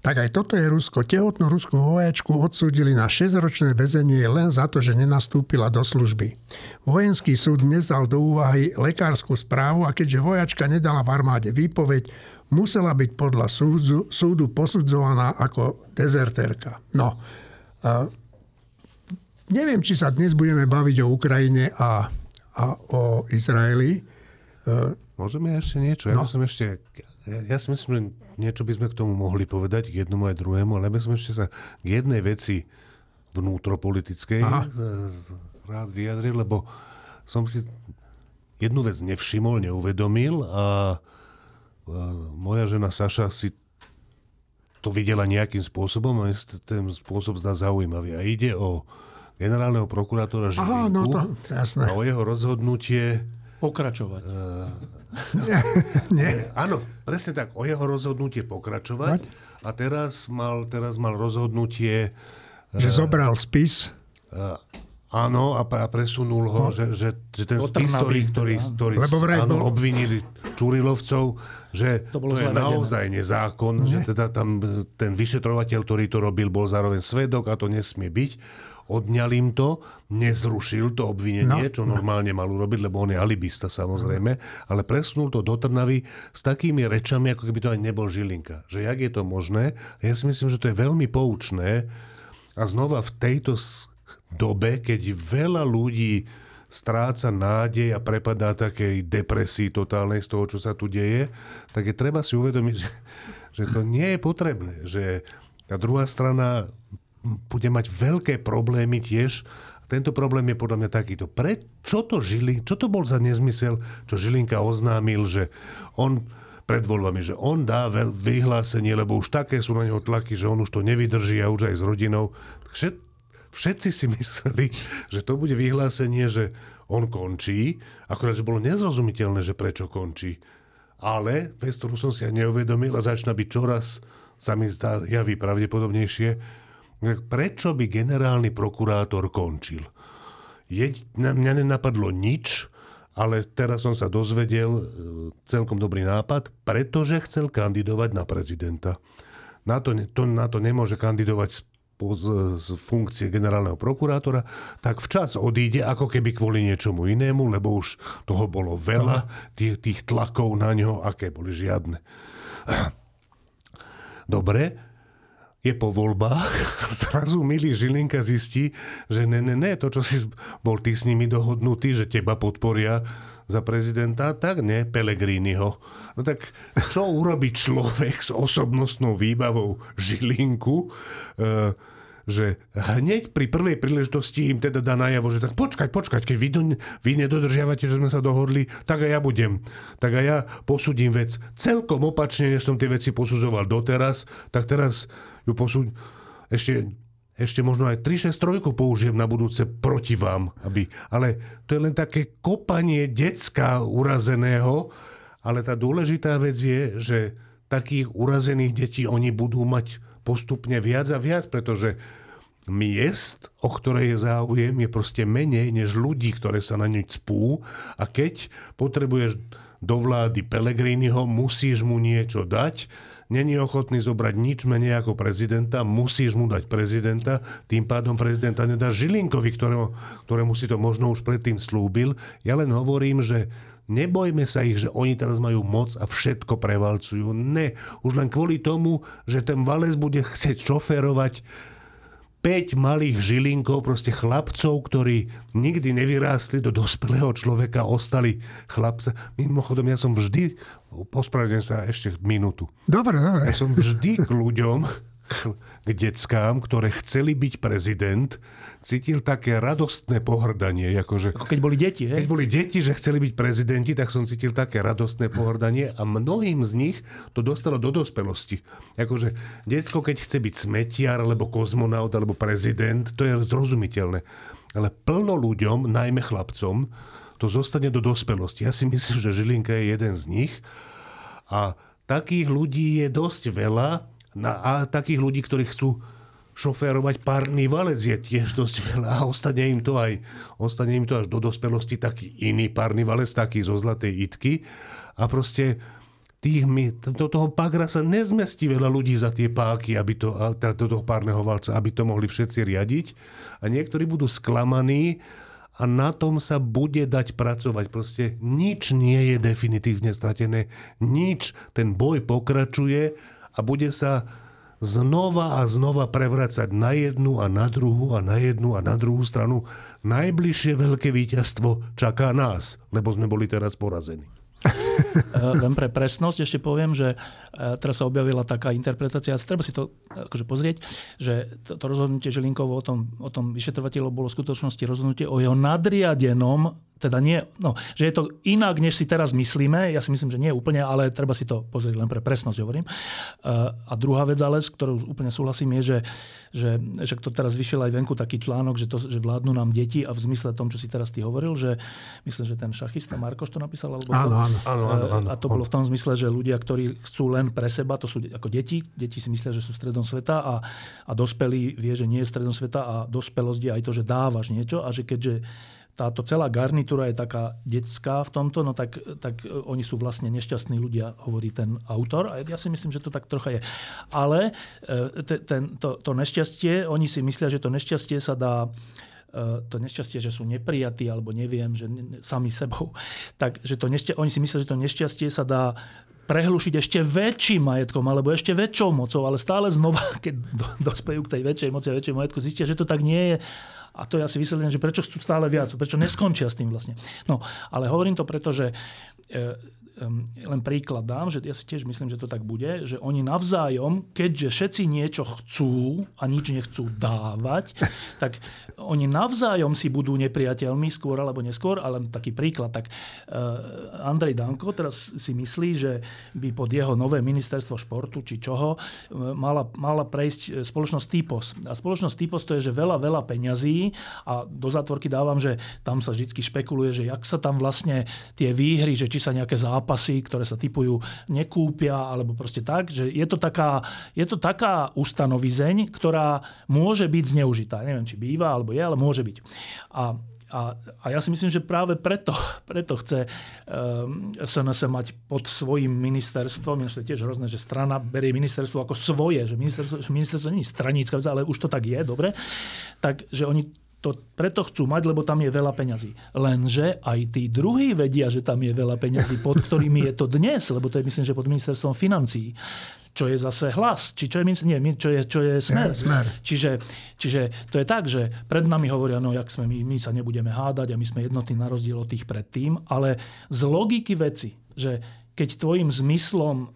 Tak aj toto je Rusko. Tehotnú ruskú vojačku odsúdili na 6-ročné väzenie len za to, že nenastúpila do služby. Vojenský súd nevzal do úvahy lekárskú správu a keďže vojačka nedala v armáde výpoveď, musela byť podľa súdu, súdu posudzovaná ako dezertérka. No, a neviem, či sa dnes budeme baviť o Ukrajine a, a o Izraeli. Môžeme ešte niečo? Ja, no. ešte, ja, si myslím, že niečo by sme k tomu mohli povedať, k jednomu aj druhému, ale by sme ešte sa k jednej veci vnútropolitickej Aha. rád vyjadril, lebo som si jednu vec nevšimol, neuvedomil a moja žena Saša si to videla nejakým spôsobom a ten spôsob zdá zaujímavý. A ide o generálneho prokurátora Žilinku Aha, no to, jasné. a o jeho rozhodnutie Pokračovať. Nie, (laughs) nie. Áno, presne tak. O jeho rozhodnutie pokračovať. A teraz mal, teraz mal rozhodnutie... Že uh, zobral spis? Uh, Áno, a, a presunul ho, no. že, že, že ten spis, ktorý, ktorý, ktorý Lebo vraj áno, bol- obvinili Čurilovcov, že To to, bolo je zle vedené. naozaj nezákon, že teda tam e, ten vyšetrovateľ, ktorý to robil, bol zároveň svedok a to nesmie byť. Odňal im to, nezrušil to obvinenie, No, čo normálne mal urobiť, lebo on je alibista samozrejme, ale presunul to do Trnavy s takými rečami, ako keby to aj nebol Žilinka. Že jak je to možné? Ja si myslím, že to je veľmi poučné, a znova v tejto dobe, keď veľa ľudí stráca nádej a prepadá takej depresii totálnej z toho, čo sa tu deje, tak je treba si uvedomiť, (laughs) že, že to nie je potrebné. Že tá druhá strana bude mať veľké problémy tiež. Tento problém je podľa mňa takýto. Prečo to Žilin, čo to bol za nezmysel, čo Žilinka oznámil, že on pred voľbami, že on dá veľ, vyhlásenie, lebo už také sú na neho tlaky, že on už to nevydrží a už aj s rodinou. Všet, všetci si (laughs) mysleli, že to bude vyhlásenie, že on končí, akorát, že bolo nezrozumiteľné, že prečo končí. Ale vec, ktorú som si aj neuvedomil a začína byť čoraz, sa mi zdá, javí pravdepodobnejšie, prečo by generálny prokurátor končil? Jeď, na mňa nenapadlo nič, ale teraz som sa dozvedel e, celkom dobrý nápad, pretože chcel kandidovať na prezidenta. Na to, to, na to nemôže kandidovať z, z, z funkcie generálneho prokurátora, tak včas odíde ako keby kvôli niečomu inému, lebo už toho bolo veľa, tých, tých tlakov na ňo, aké boli žiadne. Dobre, je po voľbách, (laughs) zrazu milý Žilinka zistí, že ne, ne, ne, to, čo si bol ty s nimi dohodnutý, že teba podporia za prezidenta, tak ne, Pelegriniho. No tak čo urobí človek s osobnostnou výbavou Žilinku, e, že hneď pri prvej príležitosti im teda dá najavo, že tak počkať, počkať, keď vy, do, vy nedodržiavate, že sme sa dohodli, tak aj ja budem. Tak aj ja posúdim vec celkom opačne, než som tie veci posudzoval doteraz, tak teraz ju posúď ešte, ešte možno aj 363 použijem na budúce proti vám. Aby, ale to je len také kopanie decka urazeného, ale tá dôležitá vec je, že takých urazených detí oni budú mať postupne viac a viac, pretože miest, o ktoré je záujem, je proste menej než ľudí, ktoré sa na ňu cpú a keď potrebuješ do vlády Pelegriniho, musíš mu niečo dať, není ochotný zobrať nič menej ako prezidenta, musíš mu dať prezidenta, tým pádom prezidenta nedá Žilinkovi, ktorého, ktorému si to možno už predtým slúbil. Ja len hovorím, že Nebojme sa ich, že oni teraz majú moc a všetko prevalcujú. Ne, už len kvôli tomu, že ten Vales bude chcieť šoférovať 5 malých žilinkov, proste chlapcov, ktorí nikdy nevyrástli do dospelého človeka, ostali chlapca. Mimochodom, ja som vždy, pospravedlňujem sa ešte minútu, Dobre, dobre. ja som vždy k ľuďom, k deckám, ktoré chceli byť prezident, cítil také radostné pohrdanie, akože Ako keď boli deti, keď hej? boli deti, že chceli byť prezidenti, tak som cítil také radostné pohrdanie a mnohým z nich to dostalo do dospelosti. Akože decko, keď chce byť smetiar, alebo kozmonaut, alebo prezident, to je zrozumiteľné. Ale plno ľuďom, najmä chlapcom, to zostane do dospelosti. Ja si myslím, že Žilinka je jeden z nich a takých ľudí je dosť veľa na, a takých ľudí, ktorí chcú šoférovať párny valec je tiež dosť veľa. A ostane im to aj ostane im to až do dospelosti taký iný párny valec, taký zo zlatej itky. A proste tých do toho pagra sa nezmestí veľa ľudí za tie páky, aby to, do toho párneho valca, aby to mohli všetci riadiť. A niektorí budú sklamaní a na tom sa bude dať pracovať. Proste nič nie je definitívne stratené, nič, ten boj pokračuje a bude sa znova a znova prevracať na jednu a na druhú a na jednu a na druhú stranu. Najbližšie veľké víťazstvo čaká nás, lebo sme boli teraz porazení. (laughs) Len pre presnosť ešte poviem, že teraz sa objavila taká interpretácia, treba si to akože pozrieť, že to, to rozhodnutie Žilinkovo o tom, o tom vyšetrovateľov bolo v skutočnosti rozhodnutie o jeho nadriadenom, teda nie, no, že je to inak, než si teraz myslíme, ja si myslím, že nie úplne, ale treba si to pozrieť len pre presnosť, hovorím. E, A druhá vec ale, s ktorou úplne súhlasím, je, že, že, že to teraz vyšiel aj venku taký článok, že, to, že vládnu nám deti a v zmysle tom, čo si teraz ty hovoril, že myslím, že ten šachista Markoš to napísal, alebo áno. Áno, Áno, áno, áno. A to bolo v tom zmysle, že ľudia, ktorí chcú len pre seba, to sú ako deti. Deti si myslia, že sú stredom sveta a, a dospelý vie, že nie je stredom sveta a dospelosť je aj to, že dávaš niečo a že keďže táto celá garnitúra je taká detská v tomto, no tak, tak oni sú vlastne nešťastní ľudia, hovorí ten autor. A ja si myslím, že to tak trocha je. Ale e, ten, to, to nešťastie, oni si myslia, že to nešťastie sa dá e, to nešťastie, že sú neprijatí, alebo neviem, že sami sebou, (laughs) tak že to nešťastie, oni si myslia, že to nešťastie sa dá prehlušiť ešte väčším majetkom alebo ešte väčšou mocou, ale stále znova, (laughs) keď dospejú k tej väčšej moci a väčšej majetku, zistia, že to tak nie je a to je asi vysvetlenie, že prečo chcú stále viac, prečo neskončia s tým vlastne. No, ale hovorím to preto, že e, len príklad dám, že ja si tiež myslím, že to tak bude, že oni navzájom, keďže všetci niečo chcú a nič nechcú dávať, (laughs) tak oni navzájom si budú nepriateľmi skôr alebo neskôr, ale taký príklad, tak uh, Andrej Danko teraz si myslí, že by pod jeho nové ministerstvo športu či čoho mala, mala prejsť spoločnosť Typos. A spoločnosť Typos to je, že veľa, veľa peňazí a do zátvorky dávam, že tam sa vždy špekuluje, že jak sa tam vlastne tie výhry, že či sa nejaké zápasy zápasy, ktoré sa typujú, nekúpia, alebo proste tak, že je to taká, je to taká ustanovizeň, ktorá môže byť zneužitá. Neviem, či býva, alebo je, ale môže byť. A a, a ja si myslím, že práve preto, (laughs) preto chce um, ehm, SNS mať pod svojim ministerstvom, to je tiež hrozné, že strana berie ministerstvo ako svoje, že ministerstvo, že ministerstvo nie je stranícka, ale už to tak je, dobre, tak že oni to preto chcú mať, lebo tam je veľa peňazí. Lenže aj tí druhí vedia, že tam je veľa peňazí, pod ktorými je to dnes, lebo to je myslím, že pod ministerstvom financií čo je zase hlas, či čo je, nie, čo je, čo je smer. Ja, smer. Čiže, čiže to je tak, že pred nami hovoria, no jak sme my, my sa nebudeme hádať a my sme jednotní na rozdiel od tých predtým, ale z logiky veci, že keď tvojim zmyslom e,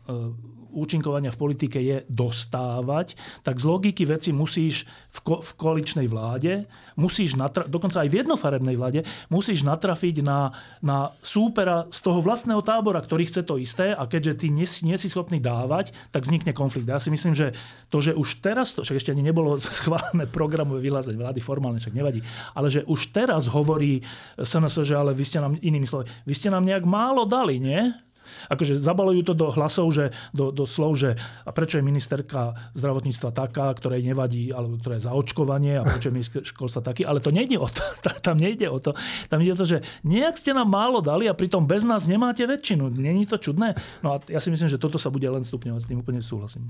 účinkovania v politike je dostávať, tak z logiky veci musíš v, ko- v koaličnej vláde, musíš natra- dokonca aj v jednofarebnej vláde, musíš natrafiť na, na súpera z toho vlastného tábora, ktorý chce to isté a keďže ty nie, nie si schopný dávať, tak vznikne konflikt. Ja si myslím, že to, že už teraz, to však ešte ani nebolo (laughs) schválené programové vyhlásenie vlády formálne, však nevadí, ale že už teraz hovorí SNS, že ale vy ste nám, inými slovy, vy ste nám nejak málo dali, nie? Akože zabalujú to do hlasov, že, do, do slov, že a prečo je ministerka zdravotníctva taká, ktorej nevadí, alebo ktorá je za a prečo je minister školstva taký. Ale to nejde o to. (laughs) Tam nejde o to. Tam ide o to, že nejak ste nám málo dali a pritom bez nás nemáte väčšinu. Není to čudné? No a ja si myslím, že toto sa bude len stupňovať. S tým úplne súhlasím.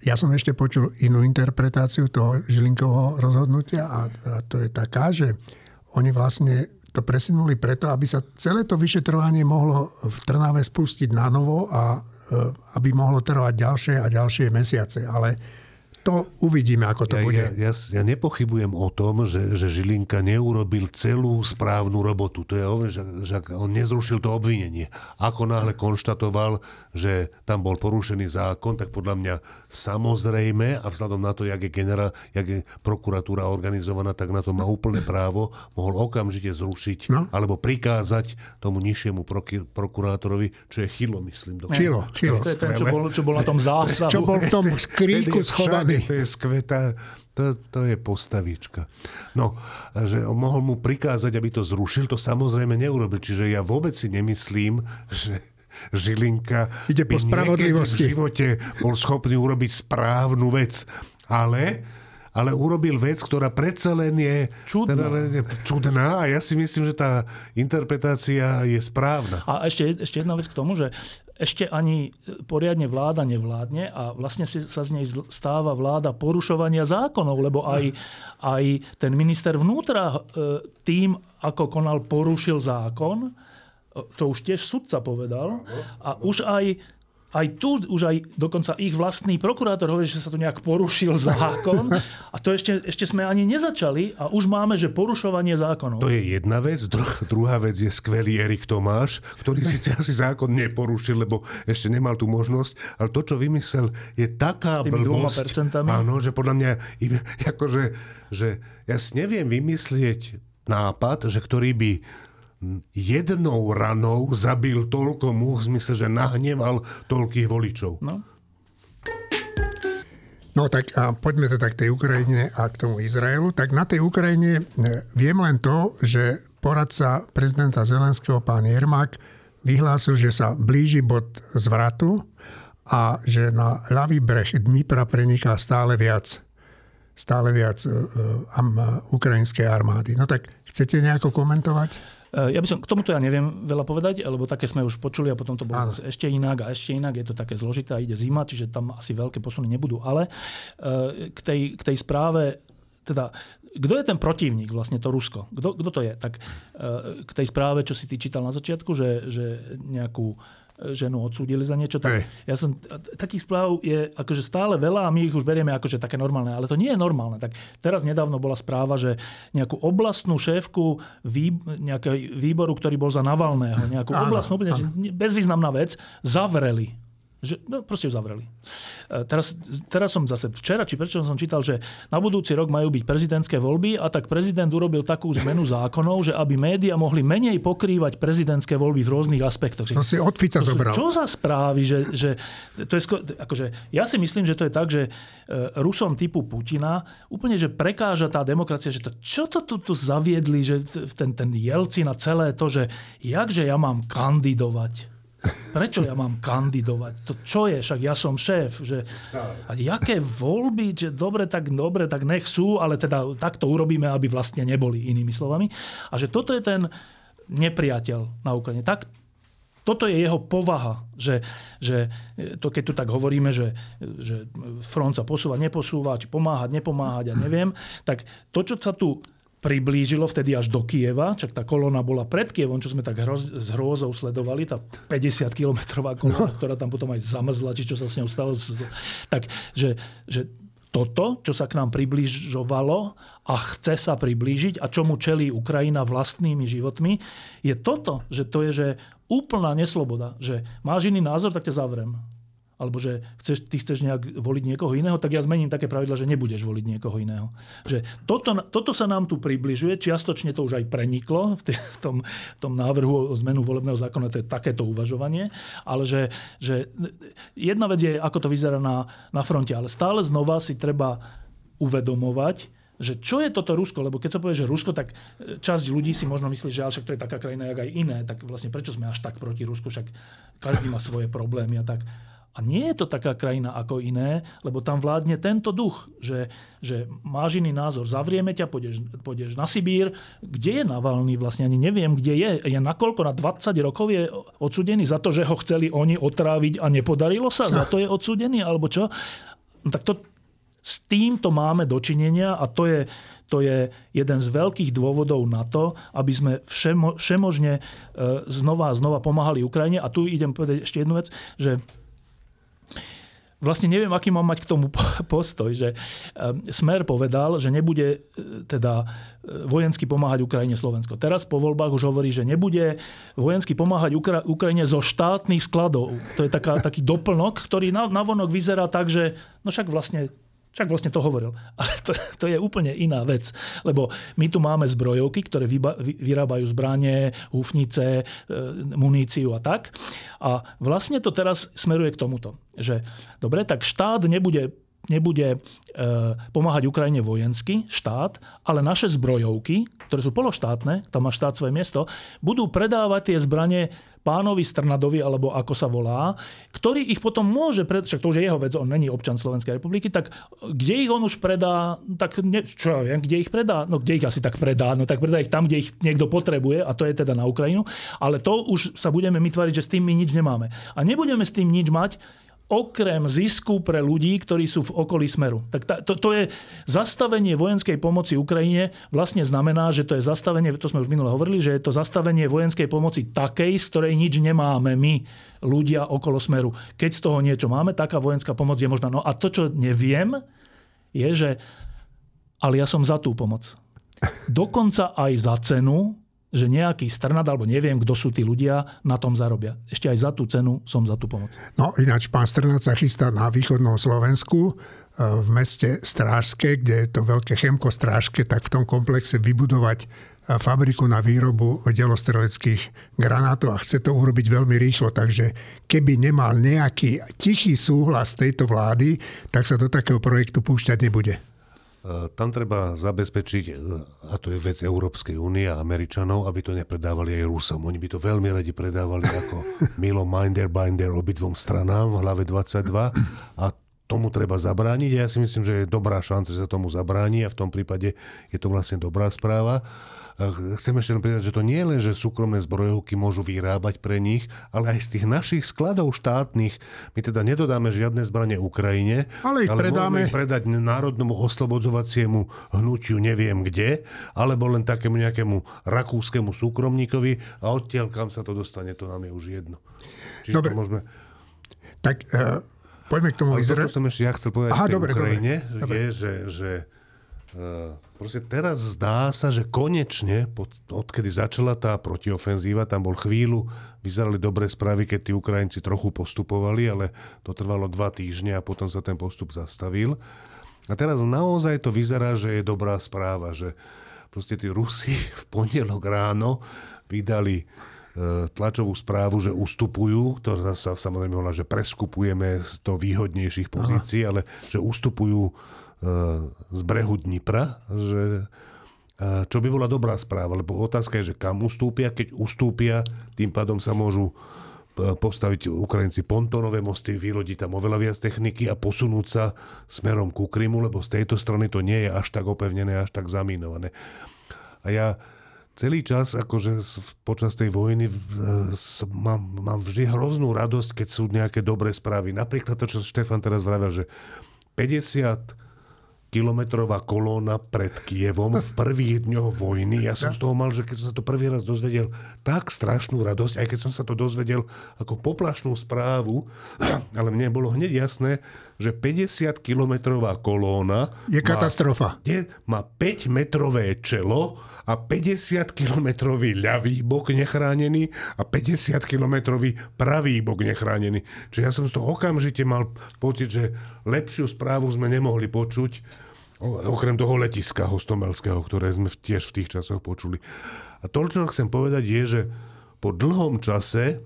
Ja som ešte počul inú interpretáciu toho Žilinkovho rozhodnutia a to je taká, že oni vlastne to presunuli preto, aby sa celé to vyšetrovanie mohlo v Trnave spustiť na novo a e, aby mohlo trvať ďalšie a ďalšie mesiace. Ale to uvidíme, ako to ja, bude. Ja, ja, ja nepochybujem o tom, že, že Žilinka neurobil celú správnu robotu. To je že, že on nezrušil to obvinenie. Ako náhle konštatoval, že tam bol porušený zákon, tak podľa mňa samozrejme, a vzhľadom na to, jak je, generál, jak je prokuratúra organizovaná, tak na to má úplné právo, mohol okamžite zrušiť no? alebo prikázať tomu nižšiemu prokurátorovi, čo je Chilo, myslím. Chilo, Chilo. To je ten, čo bol, čo bol na tom (laughs) zásahu. Čo bol v tom skríku schovaný Skvelý. To je skveta, to, to je postavička. No, že mohol mu prikázať, aby to zrušil, to samozrejme neurobil. Čiže ja vôbec si nemyslím, že Žilinka Ide po spravodlivosti. v živote bol schopný urobiť správnu vec. Ale ale urobil vec, ktorá predsa len je čudná. Teda len je čudná a ja si myslím, že tá interpretácia je správna. A ešte, ešte jedna vec k tomu, že ešte ani poriadne vláda nevládne a vlastne sa z nej stáva vláda porušovania zákonov, lebo aj, aj ten minister vnútra e, tým, ako konal, porušil zákon, to už tiež sudca povedal. A už aj aj tu už aj dokonca ich vlastný prokurátor hovorí, že sa tu nejak porušil zákon a to ešte, ešte sme ani nezačali a už máme, že porušovanie zákonov. To je jedna vec. Dru- druhá vec je skvelý Erik Tomáš, ktorý síce (laughs) asi zákon neporušil, lebo ešte nemal tú možnosť, ale to, čo vymyslel, je taká blbosť. Áno, že podľa mňa, (laughs) akože, že ja si neviem vymyslieť nápad, že ktorý by jednou ranou zabil toľko múch, v zmysle, že nahneval toľkých voličov. No. No tak a poďme teda k tej Ukrajine a k tomu Izraelu. Tak na tej Ukrajine e, viem len to, že poradca prezidenta Zelenského, pán Jermak, vyhlásil, že sa blíži bod zvratu a že na ľavý breh Dnipra preniká stále viac stále viac um, ukrajinskej armády. No tak chcete nejako komentovať? Ja by som, k tomuto ja neviem veľa povedať, lebo také sme už počuli a potom to bolo zase ešte inak a ešte inak. Je to také zložité a ide zima, čiže tam asi veľké posuny nebudú. Ale k tej, k tej správe, teda kto je ten protivník, vlastne to Rusko? Kto, kto to je? Tak k tej správe, čo si ty čítal na začiatku, že, že nejakú ženu odsúdili za niečo. Tak ja som, takých správ je akože stále veľa a my ich už berieme akože také normálne, ale to nie je normálne. Tak teraz nedávno bola správa, že nejakú oblastnú šéfku vý, výboru, ktorý bol za Navalného, nejakú áno, oblastnú, úplne bezvýznamná vec, zavreli že, no, proste ju zavreli. E, teraz, teraz som zase včera, či prečo som čítal, že na budúci rok majú byť prezidentské voľby a tak prezident urobil takú zmenu zákonov, že aby média mohli menej pokrývať prezidentské voľby v rôznych aspektoch. To si od Fica zobral. Čo za správy? Že, že, to je, akože, ja si myslím, že to je tak, že e, Rusom typu Putina úplne, že prekáža tá demokracia, že to, čo to tu, tu zaviedli, že ten, ten Jelci na celé to, že jakže ja mám kandidovať Prečo ja mám kandidovať? To čo je? Však ja som šéf. Že, a jaké voľby? Že dobre, tak dobre, tak nech sú, ale teda takto urobíme, aby vlastne neboli, inými slovami. A že toto je ten nepriateľ na Ukrajine. Tak, toto je jeho povaha, že, že to keď tu tak hovoríme, že, že front sa posúva, neposúva, či pomáhať, nepomáhať, ja neviem, tak to, čo sa tu priblížilo vtedy až do Kieva, čak tá kolóna bola pred Kievom, čo sme tak hroz, s hrôzou sledovali, tá 50-kilometrová kolóna, no. ktorá tam potom aj zamrzla, či čo sa s ňou stalo. Tak, že, že toto, čo sa k nám približovalo a chce sa priblížiť a čomu čelí Ukrajina vlastnými životmi, je toto, že to je že úplná nesloboda. Že máš iný názor, tak ťa zavrem alebo že chceš, ty chceš nejak voliť niekoho iného, tak ja zmením také pravidla, že nebudeš voliť niekoho iného. Že toto, toto sa nám tu približuje, čiastočne to už aj preniklo v, tom, tom návrhu o zmenu volebného zákona, to je takéto uvažovanie, ale že, že jedna vec je, ako to vyzerá na, na fronte, ale stále znova si treba uvedomovať, že čo je toto Rusko, lebo keď sa povie, že Rusko, tak e, časť ľudí si možno myslí, že však to je taká krajina, jak aj iné, tak vlastne prečo sme až tak proti Rusku, však každý má svoje problémy a tak. A nie je to taká krajina ako iné, lebo tam vládne tento duch, že, že máš iný názor, zavrieme ťa, pôjdeš, pôjdeš na Sibír. Kde je Navalny? Vlastne ani neviem, kde je. Je nakoľko na 20 rokov je odsudený za to, že ho chceli oni otráviť a nepodarilo sa? Za to je odsudený? Alebo čo? No, tak to, s týmto máme dočinenia a to je, to je jeden z veľkých dôvodov na to, aby sme všemo, všemožne e, znova a znova pomáhali Ukrajine. A tu idem povedať ešte jednu vec, že vlastne neviem, aký mám mať k tomu postoj, že ehm, Smer povedal, že nebude e, teda e, vojensky pomáhať Ukrajine Slovensko. Teraz po voľbách už hovorí, že nebude vojensky pomáhať Ukra- Ukrajine zo štátnych skladov. To je taká, taký doplnok, ktorý na, vonok vyzerá tak, že no však vlastne však vlastne to hovoril. (laughs) Ale to, to je úplne iná vec. Lebo my tu máme zbrojovky, ktoré vyba, vy, vyrábajú zbranie, húfnice, e, muníciu a tak. A vlastne to teraz smeruje k tomuto. Že dobre, tak štát nebude nebude e, pomáhať Ukrajine vojensky, štát, ale naše zbrojovky, ktoré sú pološtátne, tam má štát svoje miesto, budú predávať tie zbranie pánovi Strnadovi, alebo ako sa volá, ktorý ich potom môže, pred, však to už je jeho vec, on není občan Slovenskej republiky, tak kde ich on už predá, tak ne, čo ja viem, kde ich predá, no kde ich asi tak predá, no tak predá ich tam, kde ich niekto potrebuje, a to je teda na Ukrajinu, ale to už sa budeme my tvariť, že s tým my nič nemáme. A nebudeme s tým nič mať, okrem zisku pre ľudí, ktorí sú v okolí Smeru. Tak tá, to, to je zastavenie vojenskej pomoci Ukrajine vlastne znamená, že to je zastavenie, to sme už minule hovorili, že je to zastavenie vojenskej pomoci takej, z ktorej nič nemáme my, ľudia okolo Smeru. Keď z toho niečo máme, taká vojenská pomoc je možná. No a to, čo neviem, je, že ale ja som za tú pomoc. Dokonca aj za cenu, že nejaký strnad, alebo neviem, kto sú tí ľudia, na tom zarobia. Ešte aj za tú cenu som za tú pomoc. No ináč pán Strnad sa chystá na východnom Slovensku, e, v meste Strážske, kde je to veľké chemko Strážske, tak v tom komplexe vybudovať e, fabriku na výrobu delostreleckých granátov a chce to urobiť veľmi rýchlo. Takže keby nemal nejaký tichý súhlas tejto vlády, tak sa do takého projektu púšťať nebude. Tam treba zabezpečiť, e, a to je vec Európskej únie a Američanov, aby to nepredávali aj Rusom. Oni by to veľmi radi predávali ako (laughs) Milo Minder Binder obidvom stranám v hlave 22 a tomu treba zabrániť. Ja si myslím, že je dobrá šanca, že sa tomu zabráni a v tom prípade je to vlastne dobrá správa. Chcem ešte povedať, že to nie je len, že súkromné zbrojovky môžu vyrábať pre nich, ale aj z tých našich skladov štátnych. My teda nedodáme žiadne zbranie Ukrajine, ale ich ale predáme. ich predať národnému oslobodzovaciemu hnutiu neviem kde, alebo len takému nejakému rakúskému súkromníkovi a odtiaľ kam sa to dostane, to nám je už jedno. Čiže Dobre. môžeme... Tak uh, poďme k tomu Izraelu. To som ešte ja chcel povedať Aha, dobre, Ukrajine, dobre. je, že, že uh, Proste teraz zdá sa, že konečne, odkedy začala tá protiofenzíva, tam bol chvíľu, vyzerali dobré správy, keď tí Ukrajinci trochu postupovali, ale to trvalo dva týždne a potom sa ten postup zastavil. A teraz naozaj to vyzerá, že je dobrá správa, že proste tí Rusi (laughs) v pondelok ráno vydali e, tlačovú správu, že ustupujú, to sa samozrejme hovorila, že preskupujeme z to výhodnejších pozícií, Aha. ale že ustupujú z brehu Dnipra, že čo by bola dobrá správa, lebo otázka je, že kam ustúpia. Keď ustúpia, tým pádom sa môžu postaviť Ukrajinci pontónové mosty, vylodiť tam oveľa viac techniky a posunúť sa smerom ku Krymu, lebo z tejto strany to nie je až tak opevnené, až tak zamínované. A ja celý čas, akože počas tej vojny mám, mám vždy hroznú radosť, keď sú nejaké dobré správy. Napríklad to, čo Štefan teraz vravel, že 50 kilometrová kolóna pred Kievom v prvých dňoch vojny. Ja som z toho mal, že keď som sa to prvý raz dozvedel, tak strašnú radosť, aj keď som sa to dozvedel ako poplašnú správu, (clears throat) ale mne bolo hneď jasné, že 50 kilometrová kolóna je katastrofa. Má, je, má 5 metrové čelo a 50-kilometrový ľavý bok nechránený a 50-kilometrový pravý bok nechránený. Čiže ja som z toho okamžite mal pocit, že lepšiu správu sme nemohli počuť, okrem toho letiska hostomelského, ktoré sme tiež v tých časoch počuli. A to, čo chcem povedať, je, že po dlhom čase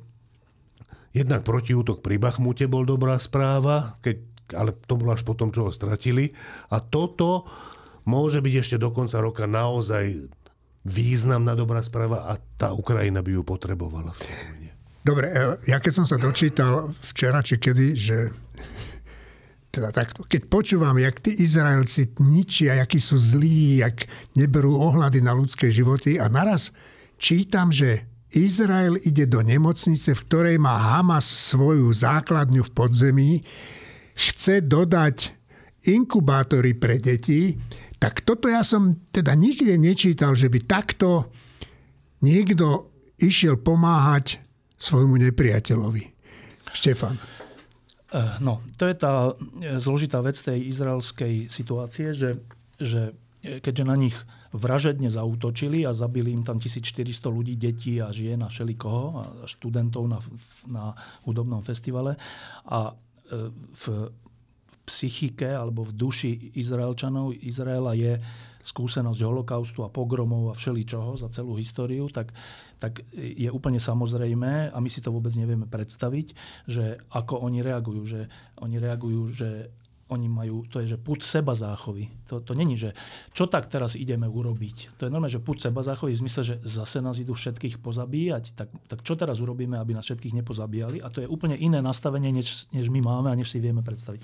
jednak protiútok pri Bachmute bol dobrá správa, keď, ale to bolo až potom, čo ho stratili. A toto môže byť ešte do konca roka naozaj významná dobrá správa a tá Ukrajina by ju potrebovala v tej vojne. Dobre, e, ja keď som sa dočítal včera či kedy, že teda takto, keď počúvam, jak tí Izraelci ničia, akí sú zlí, jak neberú ohľady na ľudské životy a naraz čítam, že Izrael ide do nemocnice, v ktorej má Hamas svoju základňu v podzemí, chce dodať inkubátory pre deti, tak toto ja som teda nikde nečítal, že by takto niekto išiel pomáhať svojmu nepriateľovi. Štefan. Eh, no, to je tá eh, zložitá vec tej izraelskej situácie, že, že eh, keďže na nich vražedne zautočili a zabili im tam 1400 ľudí, detí a žien a všelikoho, a študentov na, na hudobnom festivale. A v psychike alebo v duši Izraelčanov Izraela je skúsenosť holokaustu a pogromov a všeličoho za celú históriu, tak, tak je úplne samozrejmé a my si to vôbec nevieme predstaviť, že ako oni reagujú. Že oni reagujú, že oni majú, to je, že put seba záchovy. To, to není, že čo tak teraz ideme urobiť. To je normálne, že put seba záchovy v zmysle, že zase nás idú všetkých pozabíjať. Tak, tak čo teraz urobíme, aby nás všetkých nepozabíjali? A to je úplne iné nastavenie, než, než my máme a než si vieme predstaviť.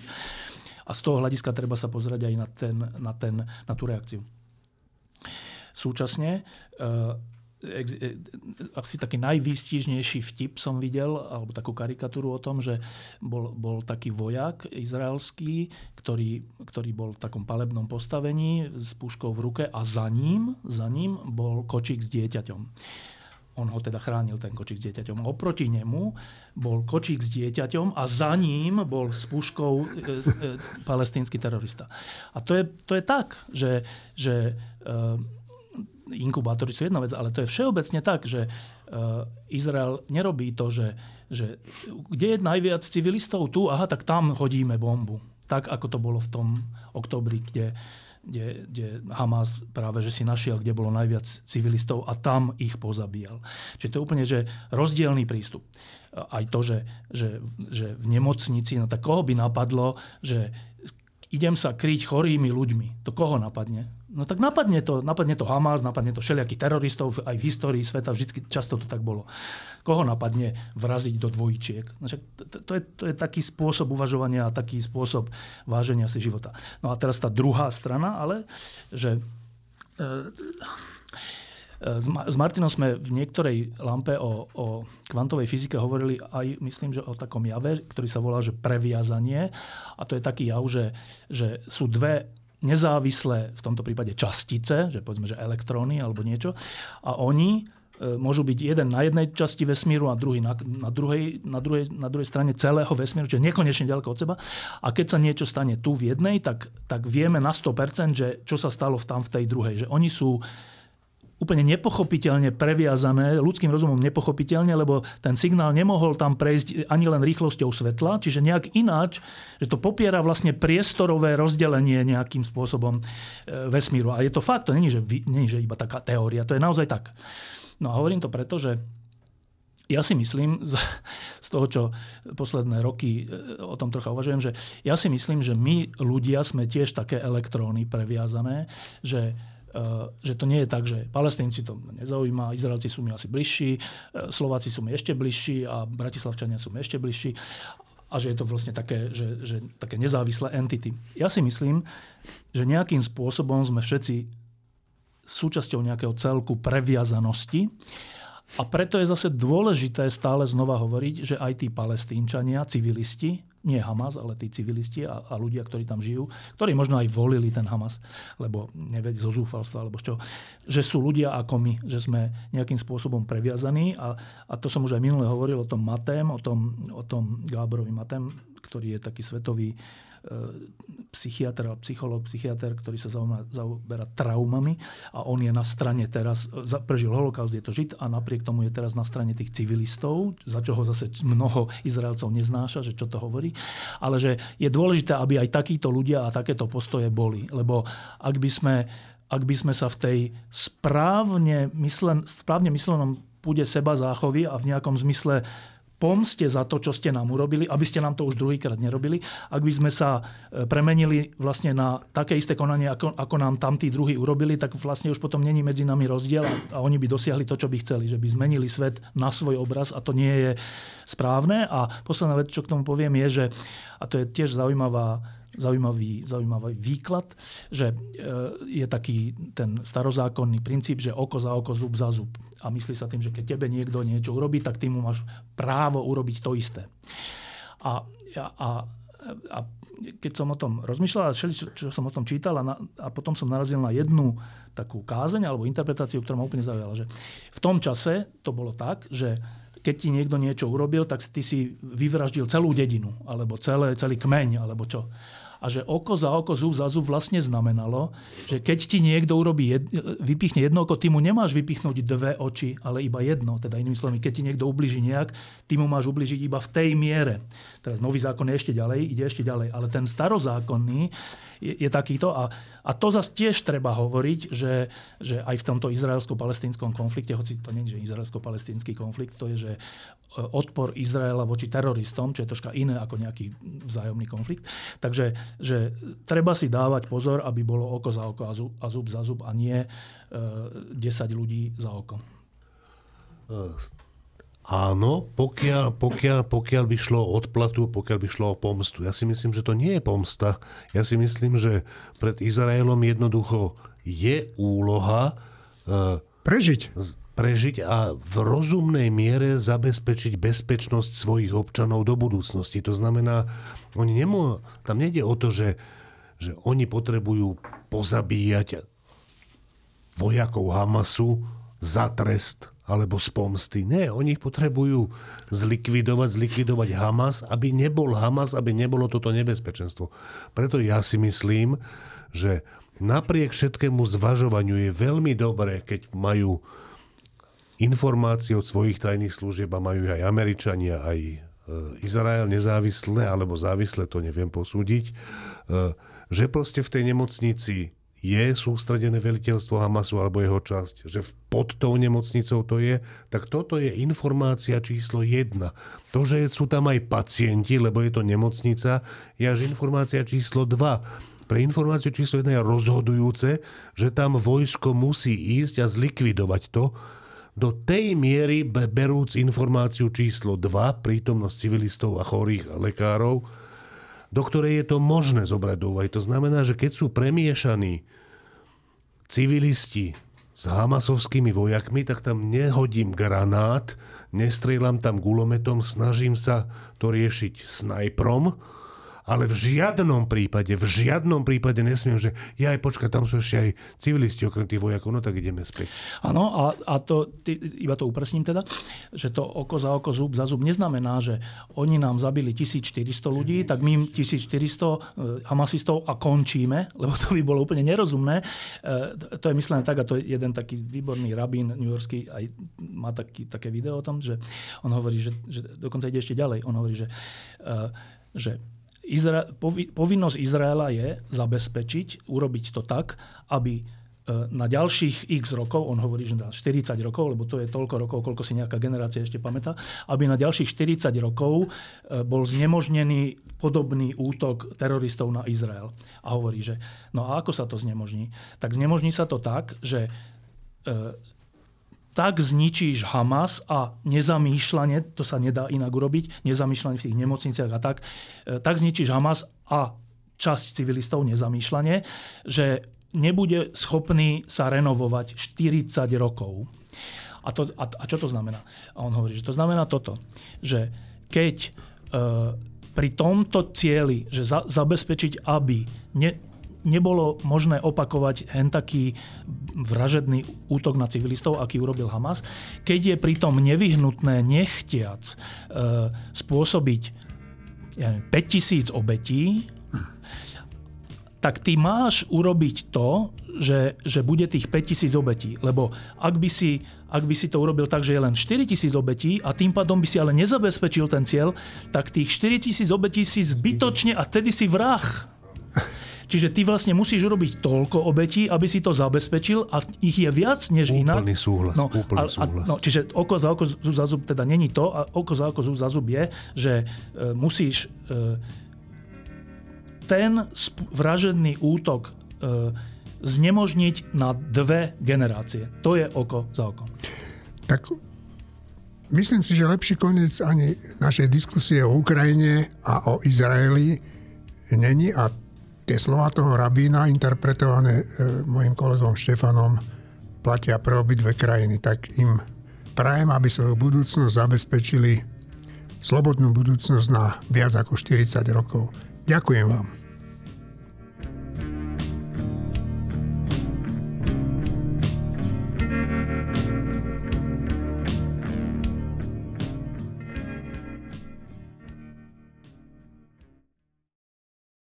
A z toho hľadiska treba sa pozrieť aj na, ten, na, ten, na tú reakciu. Súčasne eh, E, asi taký najvýstižnejší vtip som videl, alebo takú karikatúru o tom, že bol, bol taký vojak izraelský, ktorý, ktorý bol v takom palebnom postavení s puškou v ruke a za ním, za ním bol kočík s dieťaťom. On ho teda chránil, ten kočík s dieťaťom. Oproti nemu bol kočík s dieťaťom a za ním bol s puškou e, e, palestínsky terorista. A to je, to je tak, že, že e, inkubátory sú jedna vec, ale to je všeobecne tak, že uh, Izrael nerobí to, že, že kde je najviac civilistov tu, aha, tak tam hodíme bombu. Tak, ako to bolo v tom oktobri, kde, kde, kde Hamas práve že si našiel, kde bolo najviac civilistov a tam ich pozabíjal. Čiže to je úplne že rozdielný prístup. Aj to, že, že, že v nemocnici, no tak koho by napadlo, že idem sa kryť chorými ľuďmi. To koho napadne? No tak napadne to, napadne to Hamas, napadne to všelijakých teroristov, aj v histórii sveta vždy často to tak bolo. Koho napadne vraziť do dvojčiek? No, to, to, je, to je taký spôsob uvažovania a taký spôsob váženia si života. No a teraz tá druhá strana, ale že e, s Martinom sme v niektorej lampe o, o kvantovej fyzike hovorili aj, myslím, že o takom jave, ktorý sa volá, že previazanie. A to je taký jav, že, že sú dve nezávislé v tomto prípade častice, že povedzme, že elektróny alebo niečo, a oni e, môžu byť jeden na jednej časti vesmíru a druhý na, na, druhej, na, druhej, na druhej strane celého vesmíru, čiže nekonečne ďaleko od seba. A keď sa niečo stane tu v jednej, tak, tak vieme na 100%, že čo sa stalo tam v tej druhej. Že oni sú úplne nepochopiteľne previazané, ľudským rozumom nepochopiteľne, lebo ten signál nemohol tam prejsť ani len rýchlosťou svetla, čiže nejak ináč, že to popiera vlastne priestorové rozdelenie nejakým spôsobom e, vesmíru. A je to fakt, to není, že, není, že iba taká teória, to je naozaj tak. No a hovorím to preto, že ja si myslím, (laughs) z, toho, čo posledné roky e, o tom trocha uvažujem, že ja si myslím, že my ľudia sme tiež také elektróny previazané, že že to nie je tak, že palestínci to nezaujíma, Izraelci sú mi asi bližší, eh, Slováci sú mi ešte bližší a Bratislavčania sú mi ešte bližší a že je to vlastne také, že, že také nezávislé entity. Ja si myslím, že nejakým spôsobom sme všetci súčasťou nejakého celku previazanosti a preto je zase dôležité stále znova hovoriť, že aj tí palestínčania, civilisti, nie Hamas, ale tí civilisti a, a ľudia, ktorí tam žijú, ktorí možno aj volili ten Hamas, lebo nevedí zo zúfalstva, alebo čo, že sú ľudia ako my, že sme nejakým spôsobom previazaní a, a to som už aj minule hovoril o tom Matém, o tom, o tom Gáborovi Matém, ktorý je taký svetový psychiatr, psychológ, psychiatr, ktorý sa zaoberá traumami a on je na strane teraz, prežil holokaust, je to žid a napriek tomu je teraz na strane tých civilistov, za čo ho zase mnoho Izraelcov neznáša, že čo to hovorí. Ale že je dôležité, aby aj takíto ľudia a takéto postoje boli. Lebo ak by sme, ak by sme sa v tej správne, myslen, správne myslenom púde seba záchovy a v nejakom zmysle pomste za to, čo ste nám urobili, aby ste nám to už druhýkrát nerobili. Ak by sme sa e, premenili vlastne na také isté konanie, ako, ako nám tam tí druhí urobili, tak vlastne už potom není medzi nami rozdiel a, a oni by dosiahli to, čo by chceli, že by zmenili svet na svoj obraz a to nie je správne. A posledná vec, čo k tomu poviem, je, že, a to je tiež zaujímavá zaujímavý, zaujímavý výklad, že e, je taký ten starozákonný princíp, že oko za oko, zub za zub. A myslí sa tým, že keď tebe niekto niečo urobí, tak ty mu máš právo urobiť to isté. A, a, a keď som o tom rozmýšľal, čo, čo som o tom čítal a, na, a potom som narazil na jednu takú kázeň alebo interpretáciu, ktorá ma úplne zaujala, že v tom čase to bolo tak, že keď ti niekto niečo urobil, tak ty si vyvraždil celú dedinu, alebo celé, celý kmeň, alebo čo a že oko za oko, zub za zub vlastne znamenalo, že keď ti niekto urobí jed, vypichne jedno oko, ty mu nemáš vypichnúť dve oči, ale iba jedno. Teda inými slovami, keď ti niekto ubliží nejak, ty mu máš ubližiť iba v tej miere. Teraz nový zákon je ešte ďalej, ide ešte ďalej. Ale ten starozákonný je, je takýto. A, a to zase tiež treba hovoriť, že, že aj v tomto izraelsko-palestínskom konflikte, hoci to nie je izraelsko-palestínsky konflikt, to je, že odpor Izraela voči teroristom, čo je troška iné ako nejaký vzájomný konflikt. Takže že treba si dávať pozor, aby bolo oko za oko a zub, a zub za zub a nie e, 10 ľudí za oko. Áno, pokiaľ, pokiaľ, pokiaľ by šlo o odplatu, pokiaľ by šlo o pomstu. Ja si myslím, že to nie je pomsta. Ja si myslím, že pred Izraelom jednoducho je úloha e, prežiť prežiť a v rozumnej miere zabezpečiť bezpečnosť svojich občanov do budúcnosti. To znamená, oni nemô, tam nejde o to, že, že oni potrebujú pozabíjať vojakov Hamasu za trest alebo z pomsty. Nie, oni potrebujú zlikvidovať, zlikvidovať Hamas, aby nebol Hamas, aby nebolo toto nebezpečenstvo. Preto ja si myslím, že napriek všetkému zvažovaniu je veľmi dobré, keď majú informácie od svojich tajných služieb a majú aj Američania, aj e, Izrael nezávislé alebo závislé, to neviem posúdiť, e, že proste v tej nemocnici je sústredené veliteľstvo Hamasu alebo jeho časť, že pod tou nemocnicou to je, tak toto je informácia číslo jedna. To, že sú tam aj pacienti, lebo je to nemocnica, je až informácia číslo dva pre informáciu číslo 1 je rozhodujúce, že tam vojsko musí ísť a zlikvidovať to, do tej miery berúc informáciu číslo 2, prítomnosť civilistov a chorých lekárov, do ktorej je to možné zobrať. To znamená, že keď sú premiešaní civilisti s hamasovskými vojakmi, tak tam nehodím granát, nestrieľam tam gulometom, snažím sa to riešiť snajprom, ale v žiadnom prípade, v žiadnom prípade nesmiem, že ja aj počkať, tam sú ešte aj civilisti okrem tých vojakov, no tak ideme späť. Áno, a, a to, ty, iba to upresním teda, že to oko za oko, zub za zub neznamená, že oni nám zabili 1400 ľudí, tak my 1400 e, hamasistov a končíme, (laughs) lebo to by bolo úplne nerozumné. E, to je myslené tak, a to je jeden taký výborný rabín newyorský, aj má taký, také video o tom, že on hovorí, že, že dokonca ide ešte ďalej, on hovorí, že, e, že Izra- povinnosť Izraela je zabezpečiť, urobiť to tak, aby e, na ďalších x rokov, on hovorí, že na 40 rokov, lebo to je toľko rokov, koľko si nejaká generácia ešte pamätá, aby na ďalších 40 rokov e, bol znemožnený podobný útok teroristov na Izrael. A hovorí, že no a ako sa to znemožní? Tak znemožní sa to tak, že e, tak zničíš Hamas a nezamýšľanie, to sa nedá inak urobiť, nezamýšľanie v tých nemocniciach a tak, e, tak zničíš Hamas a časť civilistov nezamýšľanie, že nebude schopný sa renovovať 40 rokov. A, to, a, a čo to znamená? A on hovorí, že to znamená toto, že keď e, pri tomto cieli, že za, zabezpečiť, aby ne, nebolo možné opakovať hen taký vražedný útok na civilistov, aký urobil Hamas, keď je pritom nevyhnutné nechtiac e, spôsobiť ja neviem, 5000 obetí, tak ty máš urobiť to, že, že bude tých 5000 obetí. Lebo ak by, si, ak by si to urobil tak, že je len 4000 obetí a tým pádom by si ale nezabezpečil ten cieľ, tak tých 4000 obetí si zbytočne a tedy si vrah. Čiže ty vlastne musíš urobiť toľko obetí, aby si to zabezpečil a ich je viac než úplný inak. Úplný súhlas. No, úplný a, súhlas. A, no, čiže oko za oko, zub za zub teda není to. A oko za oko, zub za zub je, že e, musíš e, ten sp- vražedný útok e, znemožniť na dve generácie. To je oko za oko. Tak myslím si, že lepší koniec ani našej diskusie o Ukrajine a o Izraeli není a tie slova toho rabína, interpretované e, mojim kolegom Štefanom, platia pre obidve krajiny. Tak im prajem, aby svoju budúcnosť zabezpečili slobodnú budúcnosť na viac ako 40 rokov. Ďakujem vám.